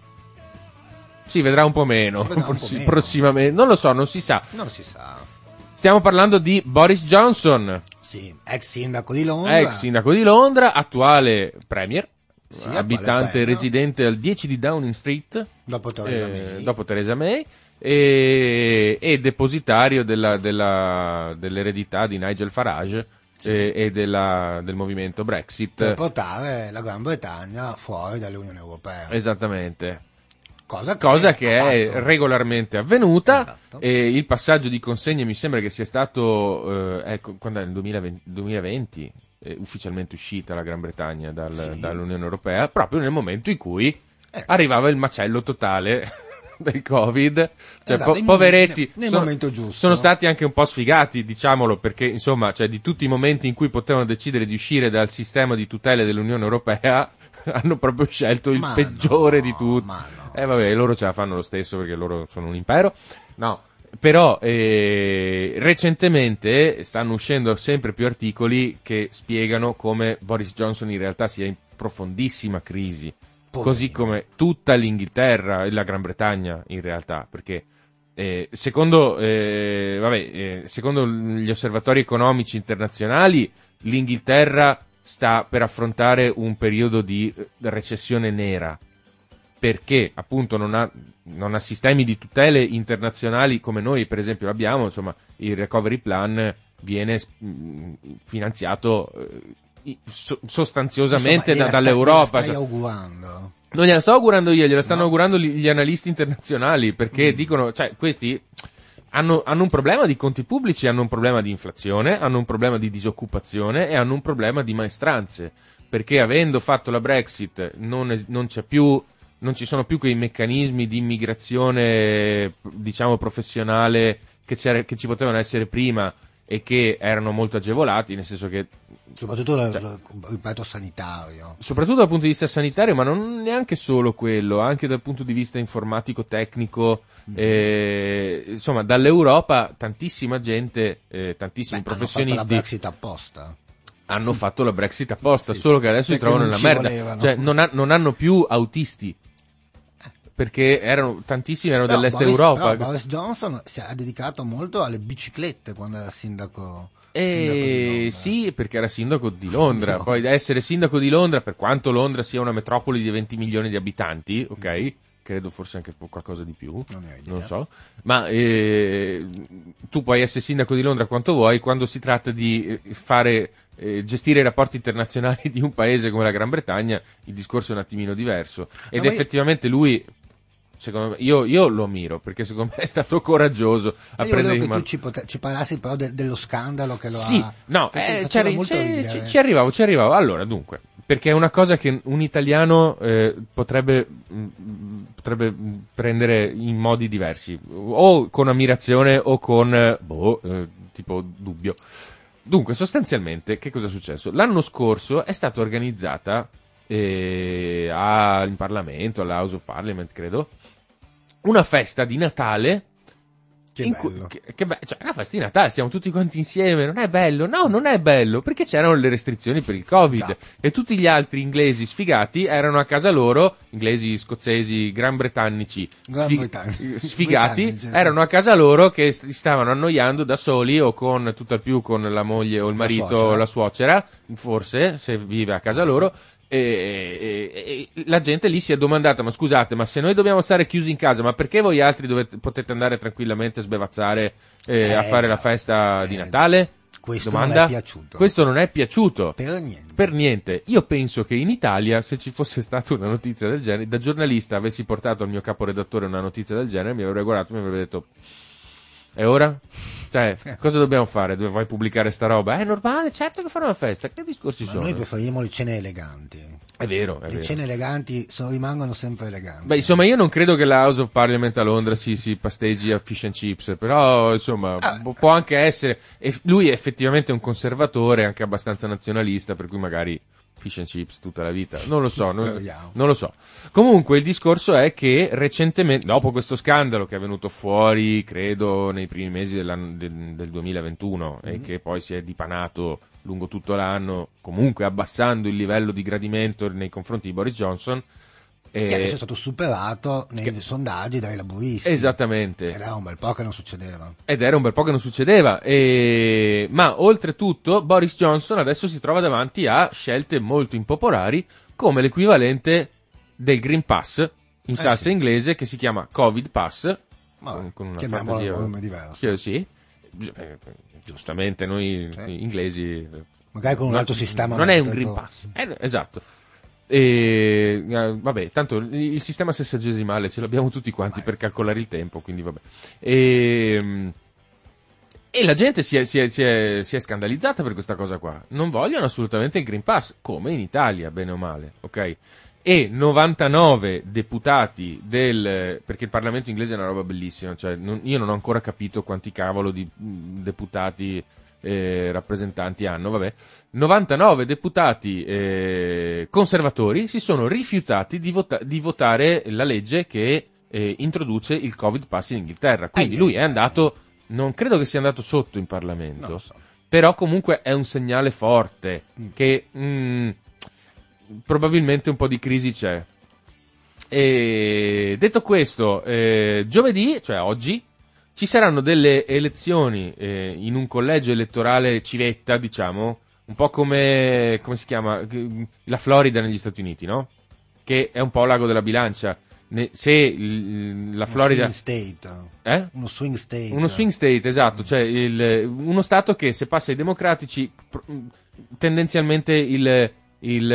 Speaker 1: si vedrà un po' meno,
Speaker 2: un po' meno.
Speaker 1: prossimamente, non lo so, non si sa.
Speaker 2: Non si sa.
Speaker 1: Stiamo parlando di Boris Johnson,
Speaker 2: Sì, ex sindaco di Londra.
Speaker 1: ex sindaco di Londra, attuale premier,
Speaker 2: Sì,
Speaker 1: abitante residente al 10 di Downing Street,
Speaker 2: Dopo Theresa
Speaker 1: eh,
Speaker 2: May.
Speaker 1: dopo Theresa May e, e depositario della- della- dell'eredità di Nigel Farage eh, e della- del movimento
Speaker 2: Per
Speaker 1: Brexit.
Speaker 2: portare la Gran Bretagna fuori dall'Unione Europea.
Speaker 1: Esattamente.
Speaker 2: Cosa che,
Speaker 1: Cosa che
Speaker 2: ha
Speaker 1: è
Speaker 2: fatto.
Speaker 1: regolarmente avvenuta
Speaker 2: Esatto.
Speaker 1: e il passaggio di consegne mi sembra che sia stato eh, ecco, quando è nel 2020, 2020 è ufficialmente uscita la Gran Bretagna dal-
Speaker 2: Sì.
Speaker 1: dall'Unione Europea proprio nel momento in cui
Speaker 2: Eh.
Speaker 1: arrivava il macello totale del Covid, cioè
Speaker 2: Esatto,
Speaker 1: po- poveretti
Speaker 2: momento- nel
Speaker 1: sono, sono stati anche un po' sfigati, diciamolo, perché insomma, cioè, di tutti i momenti in cui potevano decidere di uscire dal sistema di tutele dell'Unione Europea, hanno proprio scelto il
Speaker 2: Ma
Speaker 1: peggiore
Speaker 2: no,
Speaker 1: di tutti.
Speaker 2: no.
Speaker 1: Eh vabbè, loro ce la fanno lo stesso perché loro sono un impero. No, però eh, recentemente stanno uscendo sempre più articoli che spiegano come Boris Johnson in realtà sia in profondissima crisi,
Speaker 2: Poverino.
Speaker 1: così come tutta l'Inghilterra e la Gran Bretagna in realtà, perché eh, secondo, eh, vabbè, eh, secondo gli osservatori economici internazionali l'Inghilterra sta per affrontare un periodo di recessione nera perché appunto non ha, non ha sistemi di tutele internazionali come noi per esempio abbiamo, insomma il recovery plan viene mh, finanziato eh, sostanziosamente
Speaker 2: Insomma,
Speaker 1: da- dall'Europa.
Speaker 2: Stai augurando.
Speaker 1: Non gliela sto augurando io, gliela stanno
Speaker 2: No.
Speaker 1: augurando gli, analisti internazionali, perché
Speaker 2: Mm.
Speaker 1: dicono, cioè, questi hanno, hanno un problema di conti pubblici, hanno un problema di inflazione, hanno un problema di disoccupazione e hanno un problema di maestranze, perché avendo fatto la Brexit non, non c'è più, non ci sono più quei meccanismi di immigrazione, diciamo, professionale che, c'era- che ci potevano essere prima e che erano molto agevolati, nel senso che
Speaker 2: Soprattutto,
Speaker 1: Cioè-
Speaker 2: ripeto, sanitario.
Speaker 1: soprattutto dal punto di vista sanitario, ma non neanche solo quello, anche dal punto di vista informatico, tecnico,
Speaker 2: Mm.
Speaker 1: eh, insomma, dall'Europa tantissima gente, eh, tantissimi
Speaker 2: Beh, hanno
Speaker 1: professionisti
Speaker 2: fatto la Brexit apposta.
Speaker 1: hanno fatto la Brexit apposta,
Speaker 2: Sì,
Speaker 1: solo che adesso si
Speaker 2: perché
Speaker 1: trovano nella merda.
Speaker 2: volevano.
Speaker 1: Cioè, non, ha- non hanno più autisti. Perché erano, tantissimi erano
Speaker 2: Però
Speaker 1: dell'est
Speaker 2: Boris,
Speaker 1: Europa.
Speaker 2: Boris Johnson si è dedicato molto alle biciclette quando era sindaco.
Speaker 1: Eh, sì, perché era sindaco di Londra.
Speaker 2: No.
Speaker 1: Poi essere sindaco di Londra, per quanto Londra sia una metropoli di 20 milioni di abitanti, ok? Credo forse anche qualcosa di più.
Speaker 2: Non.
Speaker 1: Non so. Ma eh, tu puoi essere sindaco di Londra quanto vuoi, quando si tratta di eh, fare, eh, gestire i rapporti internazionali di un paese come la Gran Bretagna, il discorso è un attimino diverso. Ed
Speaker 2: io-
Speaker 1: effettivamente lui, secondo me, io, io lo ammiro, perché secondo me è stato coraggioso a
Speaker 2: Io
Speaker 1: prendere in
Speaker 2: che
Speaker 1: mano.
Speaker 2: tu ci, pote- ci parlassi però de- dello scandalo che lo
Speaker 1: Sì,
Speaker 2: ha.
Speaker 1: no, eh, ci, arri-
Speaker 2: molto
Speaker 1: ci- ci- arrivavo, ci arrivavo. Allora, dunque, perché è una cosa che un italiano eh, potrebbe, mh, potrebbe mh, prendere in modi diversi, o con ammirazione o con, eh, boh, eh, tipo dubbio. Dunque, sostanzialmente, che cosa è successo? L'anno scorso è stata organizzata eh, a- in Parlamento, alla House of Parliament, credo, una festa di Natale
Speaker 2: Che
Speaker 1: in
Speaker 2: bello.
Speaker 1: che, che be- cioè, una festa di Natale, siamo tutti quanti insieme, non è bello? No, non è bello, perché c'erano le restrizioni per il Covid
Speaker 2: Già.
Speaker 1: e tutti gli altri inglesi sfigati erano a casa loro, inglesi, scozzesi, gran britannici, sfi-
Speaker 2: Britanni-
Speaker 1: sfigati, erano a casa loro che si stavano annoiando da soli o con tutt'al più con la moglie o il
Speaker 2: La
Speaker 1: marito
Speaker 2: suocera.
Speaker 1: o la suocera, forse, se vive a casa loro. E, e- e la gente lì si è domandata: ma scusate, ma se noi dobbiamo stare chiusi in casa, ma perché voi altri dovete- potete andare tranquillamente a sbevazzare eh,
Speaker 2: Eh,
Speaker 1: a fare
Speaker 2: già.
Speaker 1: la festa di
Speaker 2: Eh,
Speaker 1: Natale?
Speaker 2: Questo
Speaker 1: Domanda?
Speaker 2: non è piaciuto.
Speaker 1: Questo non è piaciuto.
Speaker 2: Per niente.
Speaker 1: Per niente. Io penso che in Italia, se ci fosse stata una notizia del genere, da giornalista avessi portato al mio caporedattore una notizia del genere, mi avrebbe guardato e mi avrebbe detto: E ora? Cioè, cosa dobbiamo fare? Dove vai pubblicare sta roba? È normale, certo che farò una festa. Che discorsi
Speaker 2: Ma
Speaker 1: sono?
Speaker 2: noi preferiamo le cene eleganti.
Speaker 1: È vero, è
Speaker 2: le
Speaker 1: vero.
Speaker 2: cene eleganti sono- rimangono sempre eleganti.
Speaker 1: Beh, insomma, io non credo che la House of Parliament a Londra si, si pasteggi a fish and chips, però, insomma,
Speaker 2: Ah.
Speaker 1: pu- può anche essere. E lui è effettivamente un conservatore, anche abbastanza nazionalista, per cui magari fish and chips tutta la vita. Non lo so, non, non lo so. Comunque, il discorso è che recentemente, dopo questo scandalo che è venuto fuori, credo, nei primi mesi del, del 2021 e
Speaker 2: Mm-hmm.
Speaker 1: che poi si è dipanato lungo tutto l'anno, comunque abbassando il livello di gradimento nei confronti di Boris Johnson.
Speaker 2: Che
Speaker 1: eh,
Speaker 2: adesso è stato superato nei sondaggi dai laburisti.
Speaker 1: Esattamente.
Speaker 2: Era un bel po' che non succedeva.
Speaker 1: Ed era un bel po' che non succedeva. E... Ma oltretutto Boris Johnson adesso si trova davanti a scelte molto impopolari come l'equivalente del Green Pass in
Speaker 2: Eh
Speaker 1: salsa
Speaker 2: sì.
Speaker 1: inglese che si chiama Covid Pass.
Speaker 2: Ma
Speaker 1: con- con una
Speaker 2: nome diverso.
Speaker 1: Sì, sì. Eh, Giustamente noi
Speaker 2: Sì.
Speaker 1: inglesi
Speaker 2: Magari con un altro sistema.
Speaker 1: Non è un. Green Pass. Eh, esatto. E, eh, vabbè, tanto il sistema sessagesimale ce l'abbiamo tutti quanti per calcolare il tempo, quindi vabbè. E, mm, e la gente si è, si, è, si, è, si è scandalizzata per questa cosa qua. Non vogliono assolutamente il Green Pass, come in Italia, bene o male, ok? E 99 deputati del... perché il Parlamento inglese è una roba bellissima, cioè non- io non ho ancora capito quanti cavolo di mm, deputati eh, rappresentanti hanno, vabbè. 99 deputati eh, conservatori si sono rifiutati di, vota- di votare la legge che eh, introduce il Covid Pass in Inghilterra. Quindi
Speaker 2: Ai,
Speaker 1: lui è andato, non credo che sia andato sotto in Parlamento,
Speaker 2: lo so.
Speaker 1: però comunque è un segnale forte
Speaker 2: Mm.
Speaker 1: che mm, probabilmente un po' di crisi c'è. E detto questo, eh, giovedì, cioè oggi, ci saranno delle elezioni eh, in un collegio elettorale civetta, diciamo, un po' come, come si chiama, la Florida negli Stati Uniti, no? Che è un po' l'ago della bilancia. Ne- se la
Speaker 2: Uno
Speaker 1: Florida...
Speaker 2: swing state.
Speaker 1: Eh?
Speaker 2: Uno swing state.
Speaker 1: Uno swing state, esatto, cioè il- uno stato che se passa ai democratici tendenzialmente il, il-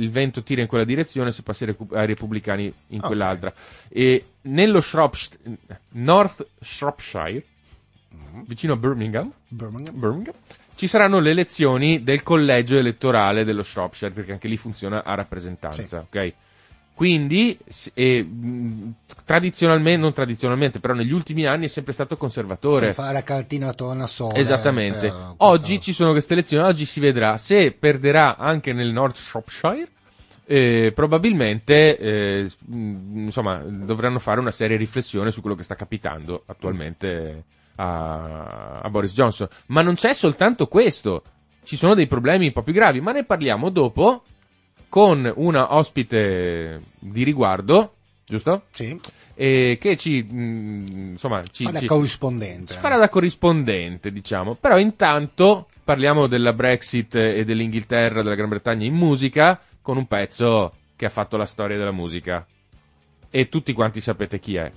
Speaker 1: il vento tira in quella direzione, se passa ai, repubblicani in
Speaker 2: Ok.
Speaker 1: quell'altra. E nello Shropsh- North Shropshire,
Speaker 2: Mhm.
Speaker 1: vicino a Birmingham,
Speaker 2: Birmingham.
Speaker 1: Birmingham, ci saranno le elezioni del collegio elettorale dello Shropshire, perché anche lì funziona a rappresentanza, ok? Quindi, eh, tradizionalmente, non tradizionalmente, però negli ultimi anni è sempre stato conservatore.
Speaker 2: Per fare la cartina torna sola.
Speaker 1: Esattamente.
Speaker 2: per questo-
Speaker 1: Oggi ci sono queste elezioni, oggi si vedrà se perderà anche nel North Shropshire. eh, probabilmente eh, insomma dovranno fare una seria riflessione su quello che sta capitando attualmente a, a Boris Johnson ma non c'è soltanto questo ci sono dei problemi un po' più gravi ma ne parliamo dopo con una ospite di riguardo giusto?
Speaker 2: Sì,
Speaker 1: E che ci mh, insomma ci,
Speaker 2: ma da
Speaker 1: ci-
Speaker 2: corrispondente.
Speaker 1: si farà da corrispondente, diciamo. Però intanto parliamo della Brexit e dell'Inghilterra, della Gran Bretagna in musica, con un pezzo che ha fatto la storia della musica. E tutti quanti sapete chi è.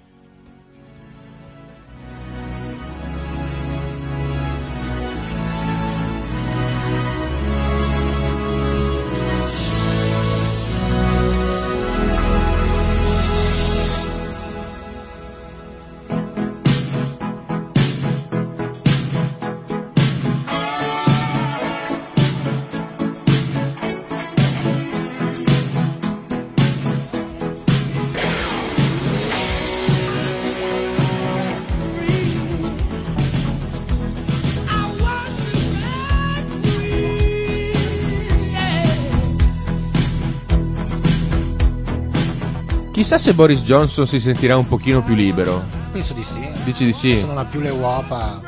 Speaker 1: Chissà se Boris Johnson si sentirà un pochino più libero.
Speaker 2: Penso di sì.
Speaker 1: Dici di sì?
Speaker 2: Se non ha più l'Europa,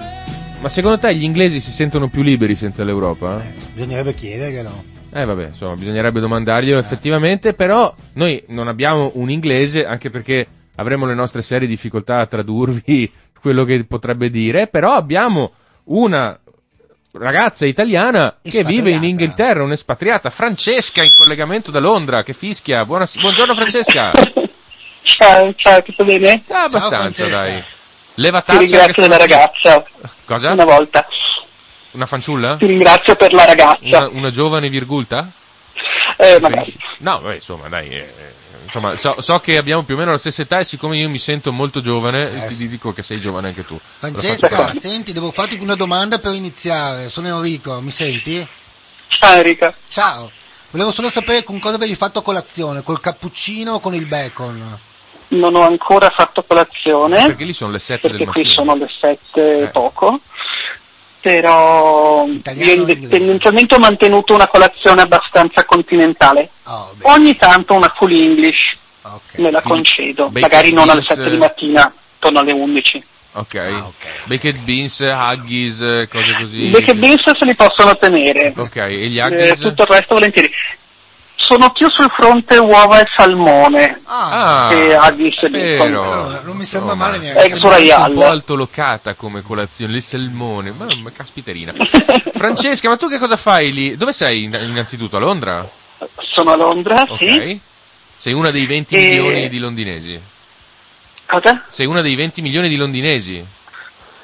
Speaker 1: Ma secondo te gli inglesi si sentono più liberi senza l'Europa?
Speaker 2: eh, bisognerebbe chiederglielo.
Speaker 1: Eh vabbè, insomma, bisognerebbe domandarglielo effettivamente, però noi non abbiamo un inglese, anche perché avremo le nostre serie difficoltà a tradurvi quello che potrebbe dire, però abbiamo una ragazza italiana che vive in. Inghilterra, un'espatriata, Francesca in collegamento da Londra, che fischia. Buona- buongiorno Francesca.
Speaker 3: Ciao, ciao, tutto bene?
Speaker 1: Ah, abbastanza,
Speaker 2: Francesca.
Speaker 1: dai.
Speaker 3: Ti
Speaker 1: Levataccia
Speaker 3: ringrazio della ragazza,
Speaker 1: Cosa?
Speaker 3: una volta.
Speaker 1: Una fanciulla?
Speaker 3: Ti ringrazio per la ragazza.
Speaker 1: Una, una giovane virgulta?
Speaker 3: Eh, magari.
Speaker 1: No, beh, insomma, dai. eh, insomma, so, so che abbiamo più o meno la stessa età e siccome io mi sento molto giovane,
Speaker 2: Eh,
Speaker 1: ti
Speaker 2: sì.
Speaker 1: dico che sei giovane anche tu.
Speaker 2: Francesca, senti, devo farti una domanda per iniziare. Sono Enrico, mi senti?
Speaker 3: Ciao Enrica.
Speaker 2: Ciao. Volevo solo sapere con cosa avevi fatto colazione, col cappuccino o con il bacon?
Speaker 3: Non ho ancora fatto colazione,
Speaker 1: Perché lì sono le 7 del
Speaker 3: perché qui sono le sette
Speaker 1: Eh.
Speaker 3: e poco. Però
Speaker 2: Italiano
Speaker 3: io indipendentemente ho mantenuto una colazione abbastanza continentale.
Speaker 2: Oh, beh,
Speaker 3: Ogni tanto una full English
Speaker 2: ok.
Speaker 3: me la
Speaker 1: Quindi
Speaker 3: concedo,
Speaker 1: bacon
Speaker 3: magari non alle
Speaker 1: beans,
Speaker 3: 7 di mattina, intorno alle 11.
Speaker 1: Ok.
Speaker 2: Ah, ok.
Speaker 1: Baked beans, huggies, eh, cose così.
Speaker 3: I baked beans se li possono tenere,
Speaker 1: Ok, e gli
Speaker 3: Eh,
Speaker 1: huggies?
Speaker 3: tutto il resto volentieri. Sono più sul fronte uova e salmone.
Speaker 2: Ah,
Speaker 3: che haggis e bacon.
Speaker 1: vero.
Speaker 2: No, non mi sembra male neanche.
Speaker 3: Royale.
Speaker 1: un po' altolocata come colazione, il salmone, ma, ma caspiterina. Francesca, ma tu che cosa fai lì? Dove sei in- innanzitutto? A Londra?
Speaker 3: Sono a Londra,
Speaker 1: Ok.
Speaker 3: sì.
Speaker 1: Sei una dei 20
Speaker 3: E-
Speaker 1: milioni di londinesi.
Speaker 3: Cosa?
Speaker 1: Sei una dei 20 milioni di londinesi.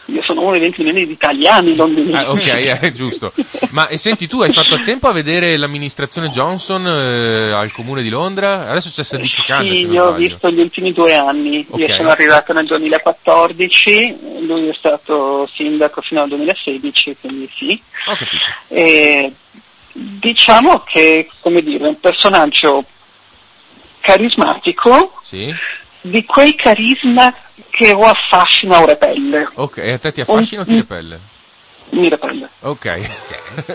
Speaker 3: Io sono uno dei 20 milioni di italiani londinesi.
Speaker 1: Ah, ok, eh, giusto. Ma e senti, tu hai fatto a tempo a vedere l'amministrazione Johnson eh, al comune di Londra? Adesso c'è Sadiq Khan, se
Speaker 3: Sì, io ho visto gli ultimi due anni.
Speaker 1: Ok.
Speaker 3: Io sono arrivato nel 2014, lui è stato sindaco fino al 2016, quindi sì.
Speaker 1: Ho capito.
Speaker 3: E diciamo che, come dire, è un personaggio carismatico,
Speaker 1: Sì?
Speaker 3: Di quei carisma che o affascina o repelle.
Speaker 1: Ok, e a te ti affascina o ti repelle?
Speaker 3: Mi repelle.
Speaker 1: Ok,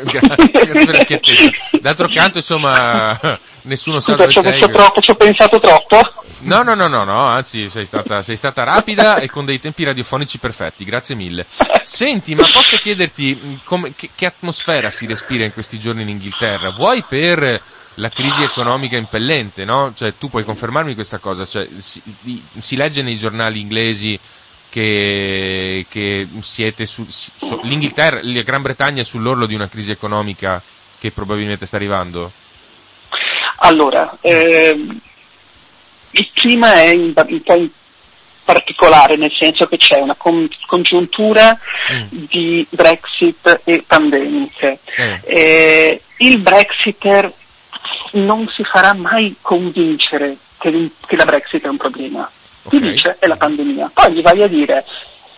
Speaker 1: grazie grazie per la schiettezza. D'altro canto, insomma, nessuno sa
Speaker 3: Scusa,
Speaker 1: dove sei.
Speaker 3: troppo, ci ho pensato troppo.
Speaker 1: No, no, no, no, no, anzi sei stata, sei stata rapida e con dei tempi radiofonici perfetti, grazie mille. Senti, ma posso chiederti mh, come- che, che atmosfera si respira in questi giorni in Inghilterra? Vuoi per la crisi economica impellente, no? Cioè tu puoi confermarmi questa cosa, cioè, si, si legge nei giornali inglesi che, che siete su, so- l'Inghilterra, la Gran Bretagna è sull'orlo di una crisi economica che probabilmente sta arrivando?
Speaker 3: Allora, ehm, il clima è un po' particolare, nel senso che c'è una con- congiuntura
Speaker 1: Mm.
Speaker 3: di Brexit e pandemiche.
Speaker 1: Eh.
Speaker 3: Eh, il Brexiter non si farà mai convincere che, che la Brexit è un problema. Ti
Speaker 1: Ok.
Speaker 3: dice è la pandemia. Poi gli vai a dire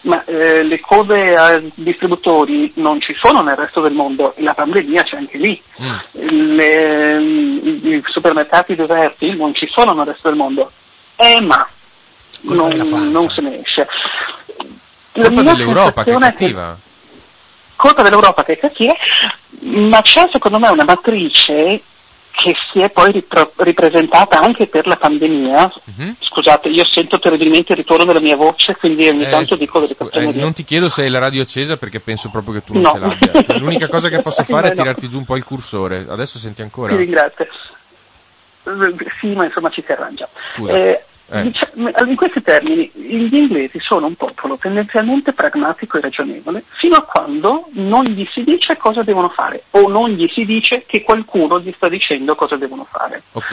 Speaker 3: ma eh, le code ai distributori non ci sono nel resto del mondo la pandemia c'è anche lì.
Speaker 1: Mm.
Speaker 3: Le- I supermercati deserti non ci sono nel resto del mondo. Eh ma non, non se ne esce. La
Speaker 1: Colpa dell'Europa che è
Speaker 3: è che-
Speaker 1: cattiva.
Speaker 3: colpa dell'Europa che è cattiva, ma c'è secondo me una matrice che si è poi ripro- ripresentata anche per la pandemia.
Speaker 1: Mhm.
Speaker 3: Scusate, io sento terribilmente il ritorno della mia voce, quindi ogni
Speaker 1: Eh,
Speaker 3: tanto dico delle
Speaker 1: scu- eh, non ti chiedo se hai la radio accesa perché penso proprio che tu non
Speaker 3: No.
Speaker 1: ce l'abbia. L'unica cosa che posso fare è
Speaker 3: No, no.
Speaker 1: tirarti giù un po' il cursore. Adesso senti ancora?
Speaker 3: Ti ringrazio. Sì, ma insomma ci si arrangia. Eh,
Speaker 1: Eh.
Speaker 3: in questi termini, gli inglesi sono un popolo tendenzialmente pragmatico e ragionevole fino a quando non gli si dice cosa devono fare o non gli si dice che qualcuno gli sta dicendo cosa devono fare.
Speaker 1: Ok.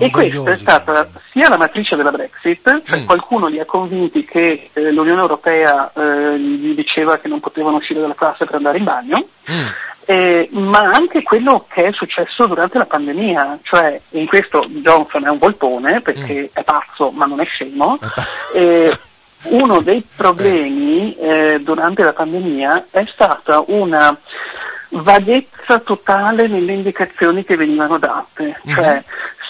Speaker 3: E questa è stata sia la matrice della Brexit, cioè
Speaker 1: Mm.
Speaker 3: qualcuno li ha convinti che eh, l'Unione Europea eh, gli diceva che non potevano uscire dalla classe per andare in bagno,
Speaker 1: Mm.
Speaker 3: Eh, ma anche quello che è successo durante la pandemia, cioè in questo Johnson è un volpone perché è pazzo ma non è scemo, eh, uno dei problemi eh, durante la pandemia è stata una vaghezza totale nelle indicazioni che venivano date,
Speaker 1: Mhm.
Speaker 3: cioè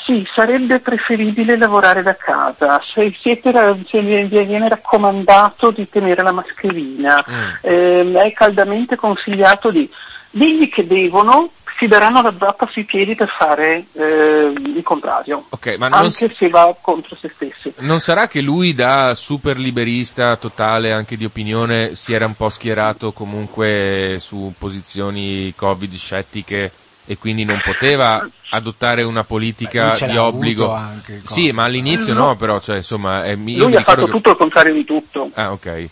Speaker 3: sì, sarebbe preferibile lavorare da casa, se, siete, se vi vi viene raccomandato di tenere la mascherina,
Speaker 1: Mm.
Speaker 3: ehm, è caldamente consigliato di digli che devono si daranno la zappa sui piedi per fare eh, il contrario,
Speaker 1: Ok, ma non,
Speaker 3: anche se va contro se stessi.
Speaker 1: non sarà che lui da super liberista totale anche di opinione si era un po' schierato comunque su posizioni covid scettiche e quindi non poteva adottare una
Speaker 2: Beh,
Speaker 1: politica
Speaker 2: ce
Speaker 1: di obbligo.
Speaker 2: anche
Speaker 1: Sì, ma all'inizio
Speaker 3: No.
Speaker 1: no, però cioè insomma, è,
Speaker 3: Lui ha fatto
Speaker 1: che-
Speaker 3: tutto il contrario di tutto.
Speaker 1: Ah, ok.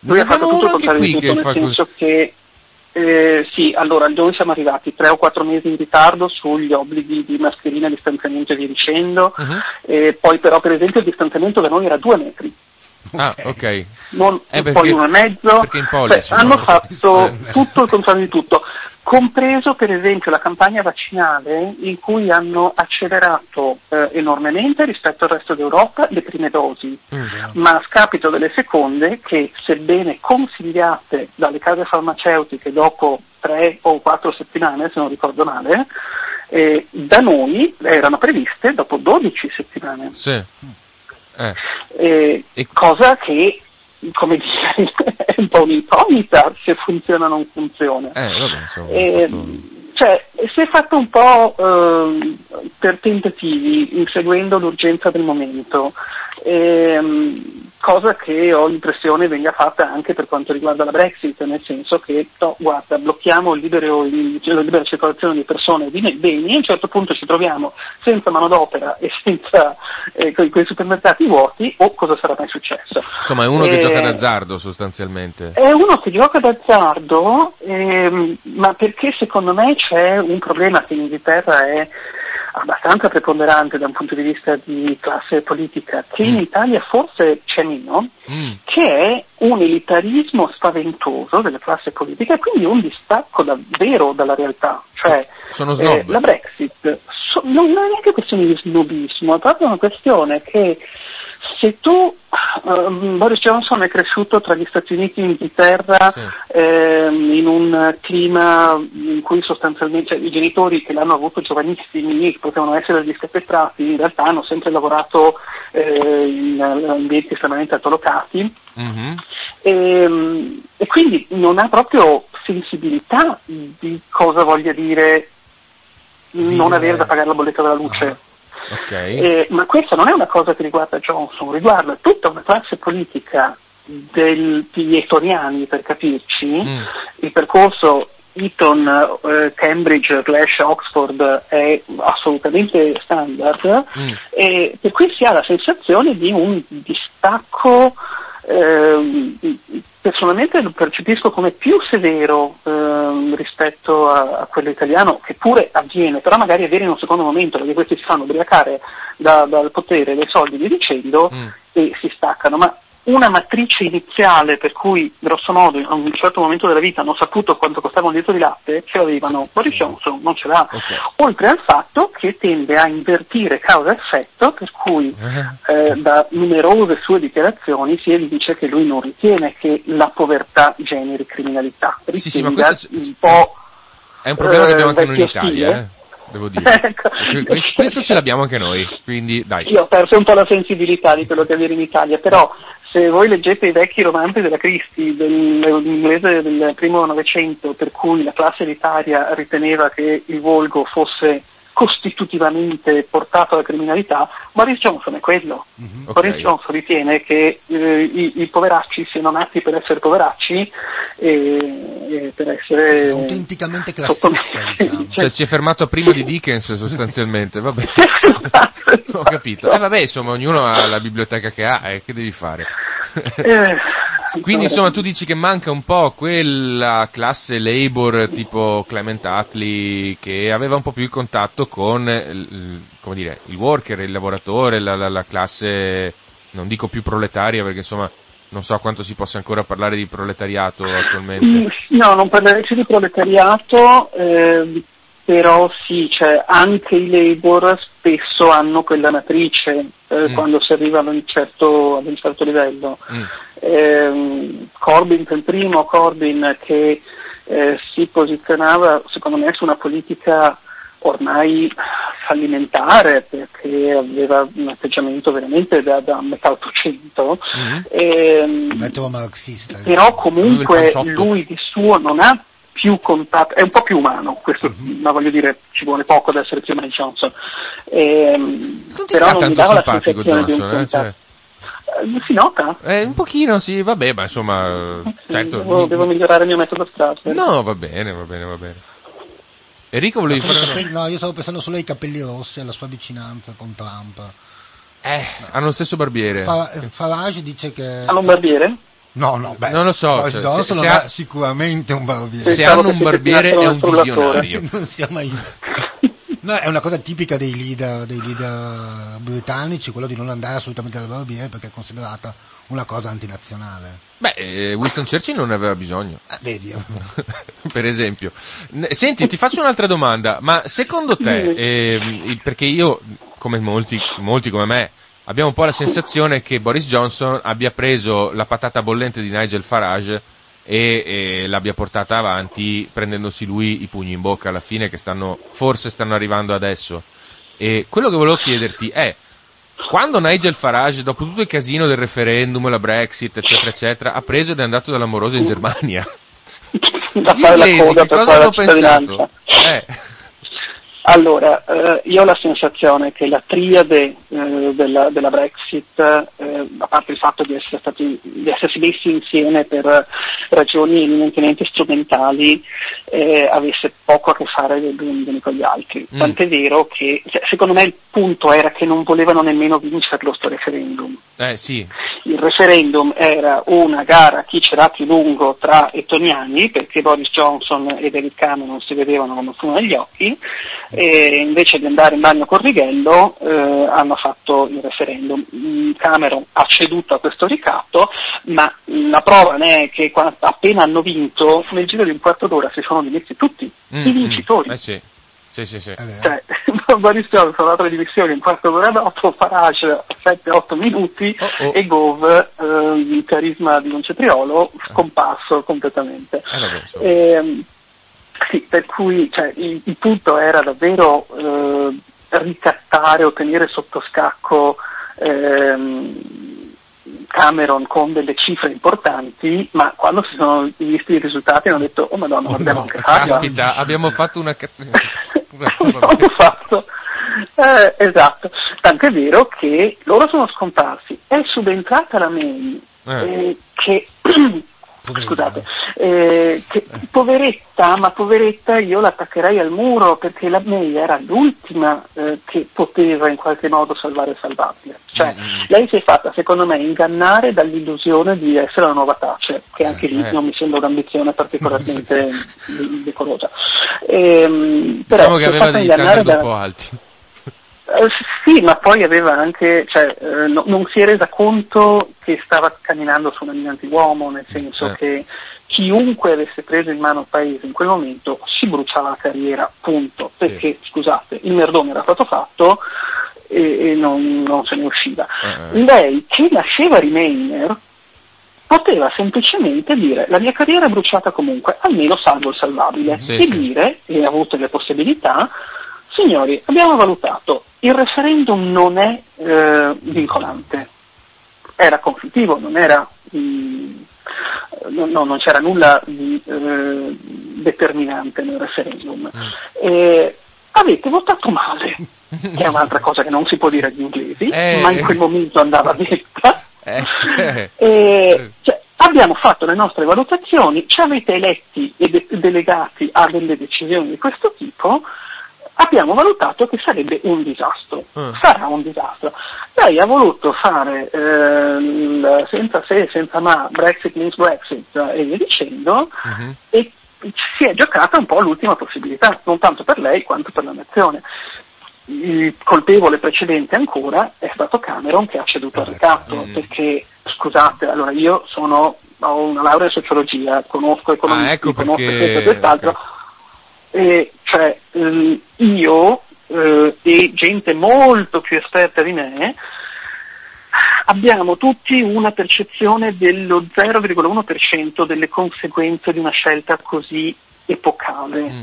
Speaker 3: Lui ha fatto tutto il contrario di tutto, nel senso che eh, sì, allora dove siamo arrivati? Tre o quattro mesi in ritardo sugli obblighi di mascherina, distanziamento e via dicendo.
Speaker 1: Mhm.
Speaker 3: Eh, poi però per esempio il distanziamento da noi era due metri,
Speaker 1: Ah, ok.
Speaker 3: non
Speaker 1: Eh,
Speaker 3: poi
Speaker 1: perché-
Speaker 3: uno e mezzo. Cioè, hanno
Speaker 1: no?
Speaker 3: fatto tutto il contrario di tutto, compreso per esempio la campagna vaccinale in cui hanno accelerato eh, enormemente rispetto al resto d'Europa le prime dosi
Speaker 1: Mm.
Speaker 3: ma a scapito delle seconde che, sebbene consigliate dalle case farmaceutiche dopo tre o quattro settimane, se non ricordo male, eh, da noi erano previste dopo 12 settimane,
Speaker 1: Sì. Eh,
Speaker 3: Eh,
Speaker 1: E-
Speaker 3: cosa che, come dire, è un po' un'incognita se funziona o non funziona.
Speaker 1: eh, vabbè, insomma.
Speaker 3: Eh,
Speaker 1: fatto-
Speaker 3: cioè, si è fatto un po' ehm, per tentativi, inseguendo l'urgenza del momento, ehm, cosa che ho l'impressione venga fatta anche per quanto riguarda la Brexit, nel senso che, no, guarda, blocchiamo il libero- il- la libera circolazione di persone e di beni e a un certo punto ci troviamo senza manodopera e senza eh, con i supermercati vuoti, o cosa sarà mai successo?
Speaker 1: Insomma, è uno che
Speaker 3: Eh,
Speaker 1: gioca d'azzardo sostanzialmente.
Speaker 3: è uno che gioca d'azzardo, ehm, ma perché secondo me c'è un problema che in Inghilterra è abbastanza preponderante da un punto di vista di classe politica, che in
Speaker 1: Mm.
Speaker 3: Italia forse c'è meno,
Speaker 1: Mm.
Speaker 3: che è un elitarismo spaventoso delle classi politiche e quindi un distacco davvero dalla realtà. Cioè, eh, la Brexit so- non è neanche questione di snobismo, è proprio una questione che se tu, ehm, Boris Johnson è cresciuto tra gli Stati Uniti e l'Inghilterra
Speaker 1: Sì.
Speaker 3: ehm, in un clima in cui sostanzialmente cioè, i genitori che l'hanno avuto giovanissimi, che potevano essere degli scapestrati, in realtà hanno sempre lavorato eh, in ambienti estremamente altolocati
Speaker 1: Mhm.
Speaker 3: e, e quindi non ha proprio sensibilità di cosa voglia dire non avere da pagare la bolletta della luce.
Speaker 2: Ah.
Speaker 1: Ok.
Speaker 3: Eh, ma questa non è una cosa che riguarda Johnson, riguarda tutta una classe politica del- degli etoniani, per capirci.
Speaker 1: Mm.
Speaker 3: Il percorso Eton, eh, Cambridge, slash Oxford è assolutamente standard,
Speaker 1: Mm.
Speaker 3: e per cui si ha la sensazione di un distacco, ehm, personalmente lo percepisco come più severo ehm, rispetto a, a quello italiano, che pure avviene, però magari avviene in un secondo momento, perché questi si fanno ubriacare da- dal potere, dai soldi via dicendo,
Speaker 1: Mm.
Speaker 3: e si staccano. Ma una matrice iniziale per cui, grosso modo, a un certo momento della vita hanno saputo quanto costava un litro di latte, ce l'avevano. Boris Johnson non ce l'ha.
Speaker 1: Ok.
Speaker 3: Oltre al fatto che tende a invertire causa-effetto, per cui eh, da numerose sue dichiarazioni si evince che lui non ritiene che la povertà generi criminalità.
Speaker 1: Sì, sì,
Speaker 3: un po'...
Speaker 1: È un problema che
Speaker 3: eh,
Speaker 1: abbiamo anche noi in
Speaker 3: vecchio
Speaker 1: Italia, eh. Devo dire.
Speaker 3: Ecco.
Speaker 1: Que- que- Questo ce l'abbiamo anche noi, quindi dai.
Speaker 3: Io ho perso un po' la sensibilità di quello che avviene in Italia, però se voi leggete i vecchi romanzi della Christie, dell'inglese del primo Novecento, per cui la classe elitaria riteneva che il volgo fosse costitutivamente portato alla criminalità, Boris Johnson è quello.
Speaker 1: Ok.
Speaker 3: Boris Johnson ritiene che eh, i, i poveracci siano nati per essere poveracci e, e per essere
Speaker 2: È autenticamente classista, diciamo.
Speaker 1: Cioè ci è fermato prima di Dickens sostanzialmente, vabbè. Ho capito. Eh vabbè, insomma, ognuno ha la biblioteca che ha, eh, che devi fare?
Speaker 3: Eh,
Speaker 1: Quindi insomma tu dici che manca un po' quella classe labor tipo Clement Attlee che aveva un po' più il contatto con eh, il, come dire, il worker, il lavoratore, la, la- la classe, non dico più proletaria perché insomma non so quanto si possa ancora parlare di proletariato
Speaker 3: Mm,
Speaker 1: attualmente.
Speaker 3: No, non parlerei di proletariato, ehm, però sì, cioè, anche i labor spesso hanno quella matrice eh,
Speaker 1: Mm.
Speaker 3: quando si arriva ad un certo, ad un certo livello.
Speaker 1: Mm.
Speaker 3: Ehm, Corbyn per primo, Corbyn che eh, si posizionava secondo me su una politica ormai fallimentare perché aveva un atteggiamento veramente da, da metà 800
Speaker 1: Mm.
Speaker 3: ehm, però comunque lui di suo non ha più contatto, è un po' più umano, questo,
Speaker 1: Mhm.
Speaker 3: ma voglio dire, ci vuole poco ad essere prima di Johnson. Ehm,
Speaker 1: Non ti
Speaker 3: però
Speaker 1: sta
Speaker 3: non mi
Speaker 1: tanto
Speaker 3: dava la
Speaker 1: simpatico
Speaker 3: sensazione di un
Speaker 1: eh?
Speaker 3: contatto.
Speaker 1: Cioè,
Speaker 3: Eh, si nota?
Speaker 1: eh, un pochino sì, vabbè, ma insomma,
Speaker 3: Sì,
Speaker 1: certo.
Speaker 3: devo, devo migliorare il mio metodo Strasberg.
Speaker 1: No, va bene, va bene, va bene. Enrico volevi fare
Speaker 2: capelli- no, io stavo pensando solo ai capelli rossi, alla sua vicinanza con Trump.
Speaker 1: Eh, hanno lo stesso barbiere.
Speaker 2: Fa- eh, Farage dice che...
Speaker 3: A Lombardiere?
Speaker 2: No, no, beh,
Speaker 1: Non lo so, se- se- se
Speaker 2: ha sicuramente un barbiere.
Speaker 1: Se hanno un barbiere è un visionario.
Speaker 2: non sia mai visto. No, è una cosa tipica dei leader, dei leader britannici, quello di non andare assolutamente dal barbiere perché è considerata una cosa antinazionale.
Speaker 1: Beh, eh, Winston Churchill non ne aveva bisogno.
Speaker 2: Eh, vedi,
Speaker 1: per esempio. Senti, ti faccio un'altra domanda, ma secondo te, il- perché io, come molti, molti come me, abbiamo un po' la sensazione che Boris Johnson abbia preso la patata bollente di Nigel Farage e, e l'abbia portata avanti prendendosi lui i pugni in bocca alla fine che stanno, forse stanno arrivando adesso. E quello che volevo chiederti è, quando Nigel Farage, dopo tutto il casino del referendum, la Brexit, eccetera, eccetera, ha preso ed è andato dall'amoroso in Germania,
Speaker 3: da fare la coda per
Speaker 1: cosa hanno pensato? Eh,
Speaker 3: Allora, eh, io ho la sensazione che la triade eh, della, della Brexit, eh, a parte il fatto di, essere stati, di essersi messi insieme per ragioni eminentemente strumentali, eh, avesse poco a che fare gli uni con gli altri.
Speaker 1: Mm.
Speaker 3: Tant'è vero che, cioè, secondo me il punto era che non volevano nemmeno vincerlo sto referendum.
Speaker 1: eh sì,
Speaker 3: Il referendum era una gara a chi c'era più lungo tra ettoniani, perché Boris Johnson e David Cameron si vedevano come fumo negli occhi, e invece di andare in bagno con Righello eh, hanno fatto il referendum. Mm, Cameron ha ceduto a questo ricatto, ma la prova ne è che qua- appena hanno vinto, nel giro di un quarto d'ora si sono dimessi tutti,
Speaker 1: Mm,
Speaker 3: i vincitori.
Speaker 1: mm, eh sì, sì, sì, sì.
Speaker 3: Cioè, Boris Johnson ha dato le dimissioni un quarto d'ora dopo, Farage 7-8 minuti
Speaker 1: Oh, oh.
Speaker 3: e Gove, eh, il carisma di un cetriolo, scomparso completamente.
Speaker 1: Eh, vabbè,
Speaker 3: sì, per cui cioè, il, il punto era davvero eh, ricattare o tenere sotto scacco ehm, Cameron con delle cifre importanti, ma quando si sono visti i risultati hanno detto, oh madonna,
Speaker 2: Oh,
Speaker 3: abbiamo
Speaker 2: no,
Speaker 3: anche.
Speaker 1: Caspita, abbiamo fatto una...
Speaker 3: Abbiamo fatto. Eh, esatto, tant'è vero che loro sono scomparsi. È subentrata la May
Speaker 1: Eh.
Speaker 3: eh, che. scusate, eh, che poveretta, ma poveretta io l'attaccherei al muro perché la May era l'ultima eh, che poteva in qualche modo salvare salvabile. Cioè,
Speaker 1: Mm.
Speaker 3: lei si è fatta, secondo me, ingannare dall'illusione di essere la nuova Thatcher, che anche lì
Speaker 1: Eh.
Speaker 3: non mi sembra un'ambizione particolarmente de- decorosa. Ehm, però
Speaker 1: Diciamo che aveva degli standard un po' alti.
Speaker 3: Eh, sì, ma poi aveva anche, cioè, eh, no- non si è resa conto che stava camminando su un antiuomo, uomo, nel senso
Speaker 1: Eh.
Speaker 3: che chiunque avesse preso in mano il paese in quel momento si bruciava la carriera, punto. Perché, scusate, il merdone era stato fatto e, e non, non se ne usciva.
Speaker 1: Eh, eh.
Speaker 3: Lei, che nasceva Remainer, poteva semplicemente dire la mia carriera è bruciata comunque, almeno salvo il salvabile,
Speaker 1: Sì,
Speaker 3: e
Speaker 1: sì.
Speaker 3: dire, e ha avuto le possibilità, signori, abbiamo valutato, il referendum non è eh, vincolante, era conflittivo, non era... mm, no- no, non c'era nulla di eh, determinante nel referendum.
Speaker 1: Mm.
Speaker 3: Eh, avete votato male, che è un'altra cosa che non si può dire agli inglesi,
Speaker 1: Eh.
Speaker 3: ma in quel momento andava detta.
Speaker 1: Eh, eh.
Speaker 3: Eh, cioè, abbiamo fatto le nostre valutazioni, ci avete eletti e de- delegati a delle decisioni di questo tipo, abbiamo valutato che sarebbe un disastro,
Speaker 1: Mm.
Speaker 3: sarà un disastro. Lei ha voluto fare eh, senza se senza ma, Brexit means Brexit e via dicendo,
Speaker 1: Mhm.
Speaker 3: e si è giocata un po' l'ultima possibilità, non tanto per lei quanto per la nazione. Il colpevole precedente ancora è stato Cameron che ha ceduto al ricatto,
Speaker 1: Mm.
Speaker 3: perché scusate, allora io sono, ho una laurea in sociologia, conosco economisti,
Speaker 1: Ah, ecco
Speaker 3: conosco questo e quest'altro,
Speaker 1: ok.
Speaker 3: E cioè ehm, io eh, e gente molto più esperta di me abbiamo tutti una percezione dello 0,1% delle conseguenze di una scelta così epocale.
Speaker 1: Mm.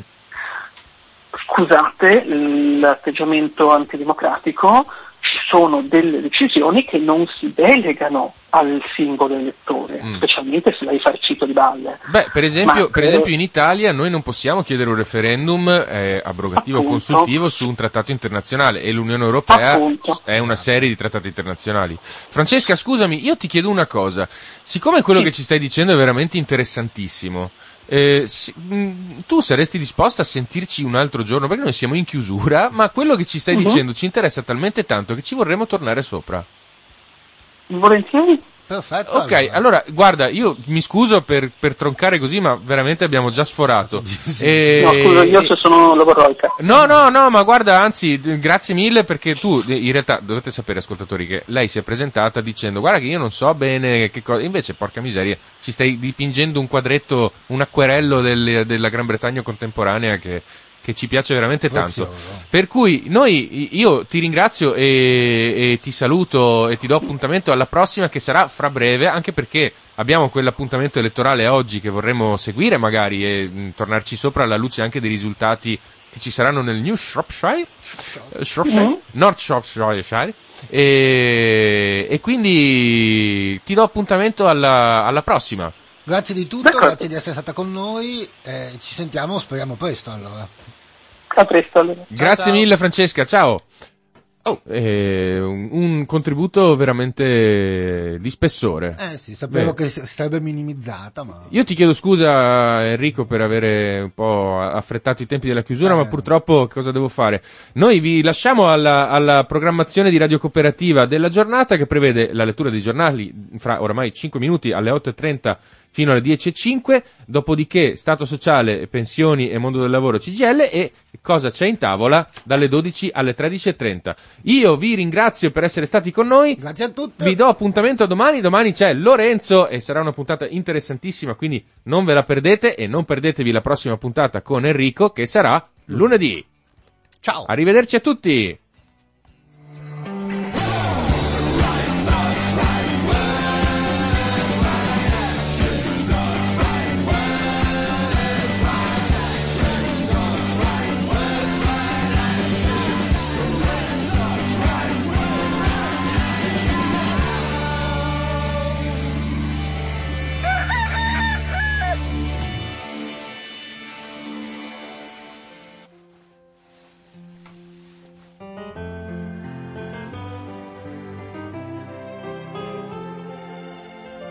Speaker 3: Scusate l'atteggiamento antidemocratico, ci sono delle decisioni che non si delegano al singolo elettore,
Speaker 1: Mm.
Speaker 3: specialmente se vai farcito di balle.
Speaker 1: Beh, per esempio,
Speaker 3: Ma,
Speaker 1: per
Speaker 3: eh,
Speaker 1: esempio in Italia noi non possiamo chiedere un referendum eh, abrogativo o consultivo su un trattato internazionale e l'Unione Europea
Speaker 3: Appunto.
Speaker 1: è una serie di trattati internazionali. Francesca, scusami, io ti chiedo una cosa. Siccome quello
Speaker 3: Sì.
Speaker 1: che ci stai dicendo è veramente interessantissimo, eh, mh, tu saresti disposta a sentirci un altro giorno? Perché noi siamo in chiusura, ma quello che ci stai
Speaker 3: Mhm.
Speaker 1: dicendo ci interessa talmente tanto che ci vorremmo tornare sopra.
Speaker 3: Volentieri?
Speaker 2: Perfetto.
Speaker 1: Ok, allora, guarda, io mi scuso per, per troncare così, ma veramente abbiamo già sforato. E-
Speaker 3: No, scusa, io se sono logoroica.
Speaker 1: No, no, no, ma guarda, anzi, grazie mille perché tu, in realtà, dovete sapere, ascoltatori, che lei si è presentata dicendo, guarda che io non so bene che cosa, invece, porca miseria, ci stai dipingendo un quadretto, un acquerello del- della Gran Bretagna contemporanea che, che ci piace veramente tanto.
Speaker 2: Prezioso.
Speaker 1: Per cui noi, io ti ringrazio e, e ti saluto e ti do appuntamento alla prossima che sarà fra breve, anche perché abbiamo quell'appuntamento elettorale oggi che vorremmo seguire magari e mh, tornarci sopra alla luce anche dei risultati che ci saranno nel New Shropshire, Eh, Shropshire?
Speaker 3: Mhm.
Speaker 1: North Shropshire, e, e quindi ti do appuntamento alla, alla prossima.
Speaker 2: Grazie di tutto,
Speaker 3: D'accordo.
Speaker 2: grazie di essere stata con noi. eh, ci sentiamo, speriamo presto allora.
Speaker 3: A presto allora.
Speaker 1: Grazie
Speaker 2: ciao.
Speaker 1: mille Francesca, ciao. Oh, eh, un, un contributo veramente di spessore.
Speaker 2: Eh sì, sapevo
Speaker 1: Beh.
Speaker 2: che sarebbe minimizzata, ma...
Speaker 1: Io ti chiedo scusa Enrico per avere un po' affrettato i tempi della chiusura,
Speaker 2: Eh.
Speaker 1: ma purtroppo cosa devo fare? Noi vi lasciamo alla, alla programmazione di Radio Cooperativa della giornata che prevede la lettura dei giornali fra oramai 5 minuti alle 8.30 fino alle 10.05, dopodiché Stato sociale, pensioni e mondo del lavoro CGL e cosa c'è in tavola dalle 12 alle 13.30. Io vi ringrazio per essere stati con noi.
Speaker 2: Grazie a tutti.
Speaker 1: Vi do appuntamento a domani, domani c'è Lorenzo e sarà una puntata interessantissima, quindi non ve la perdete e non perdetevi la prossima puntata con Enrico che sarà lunedì.
Speaker 2: Ciao.
Speaker 1: Arrivederci a tutti!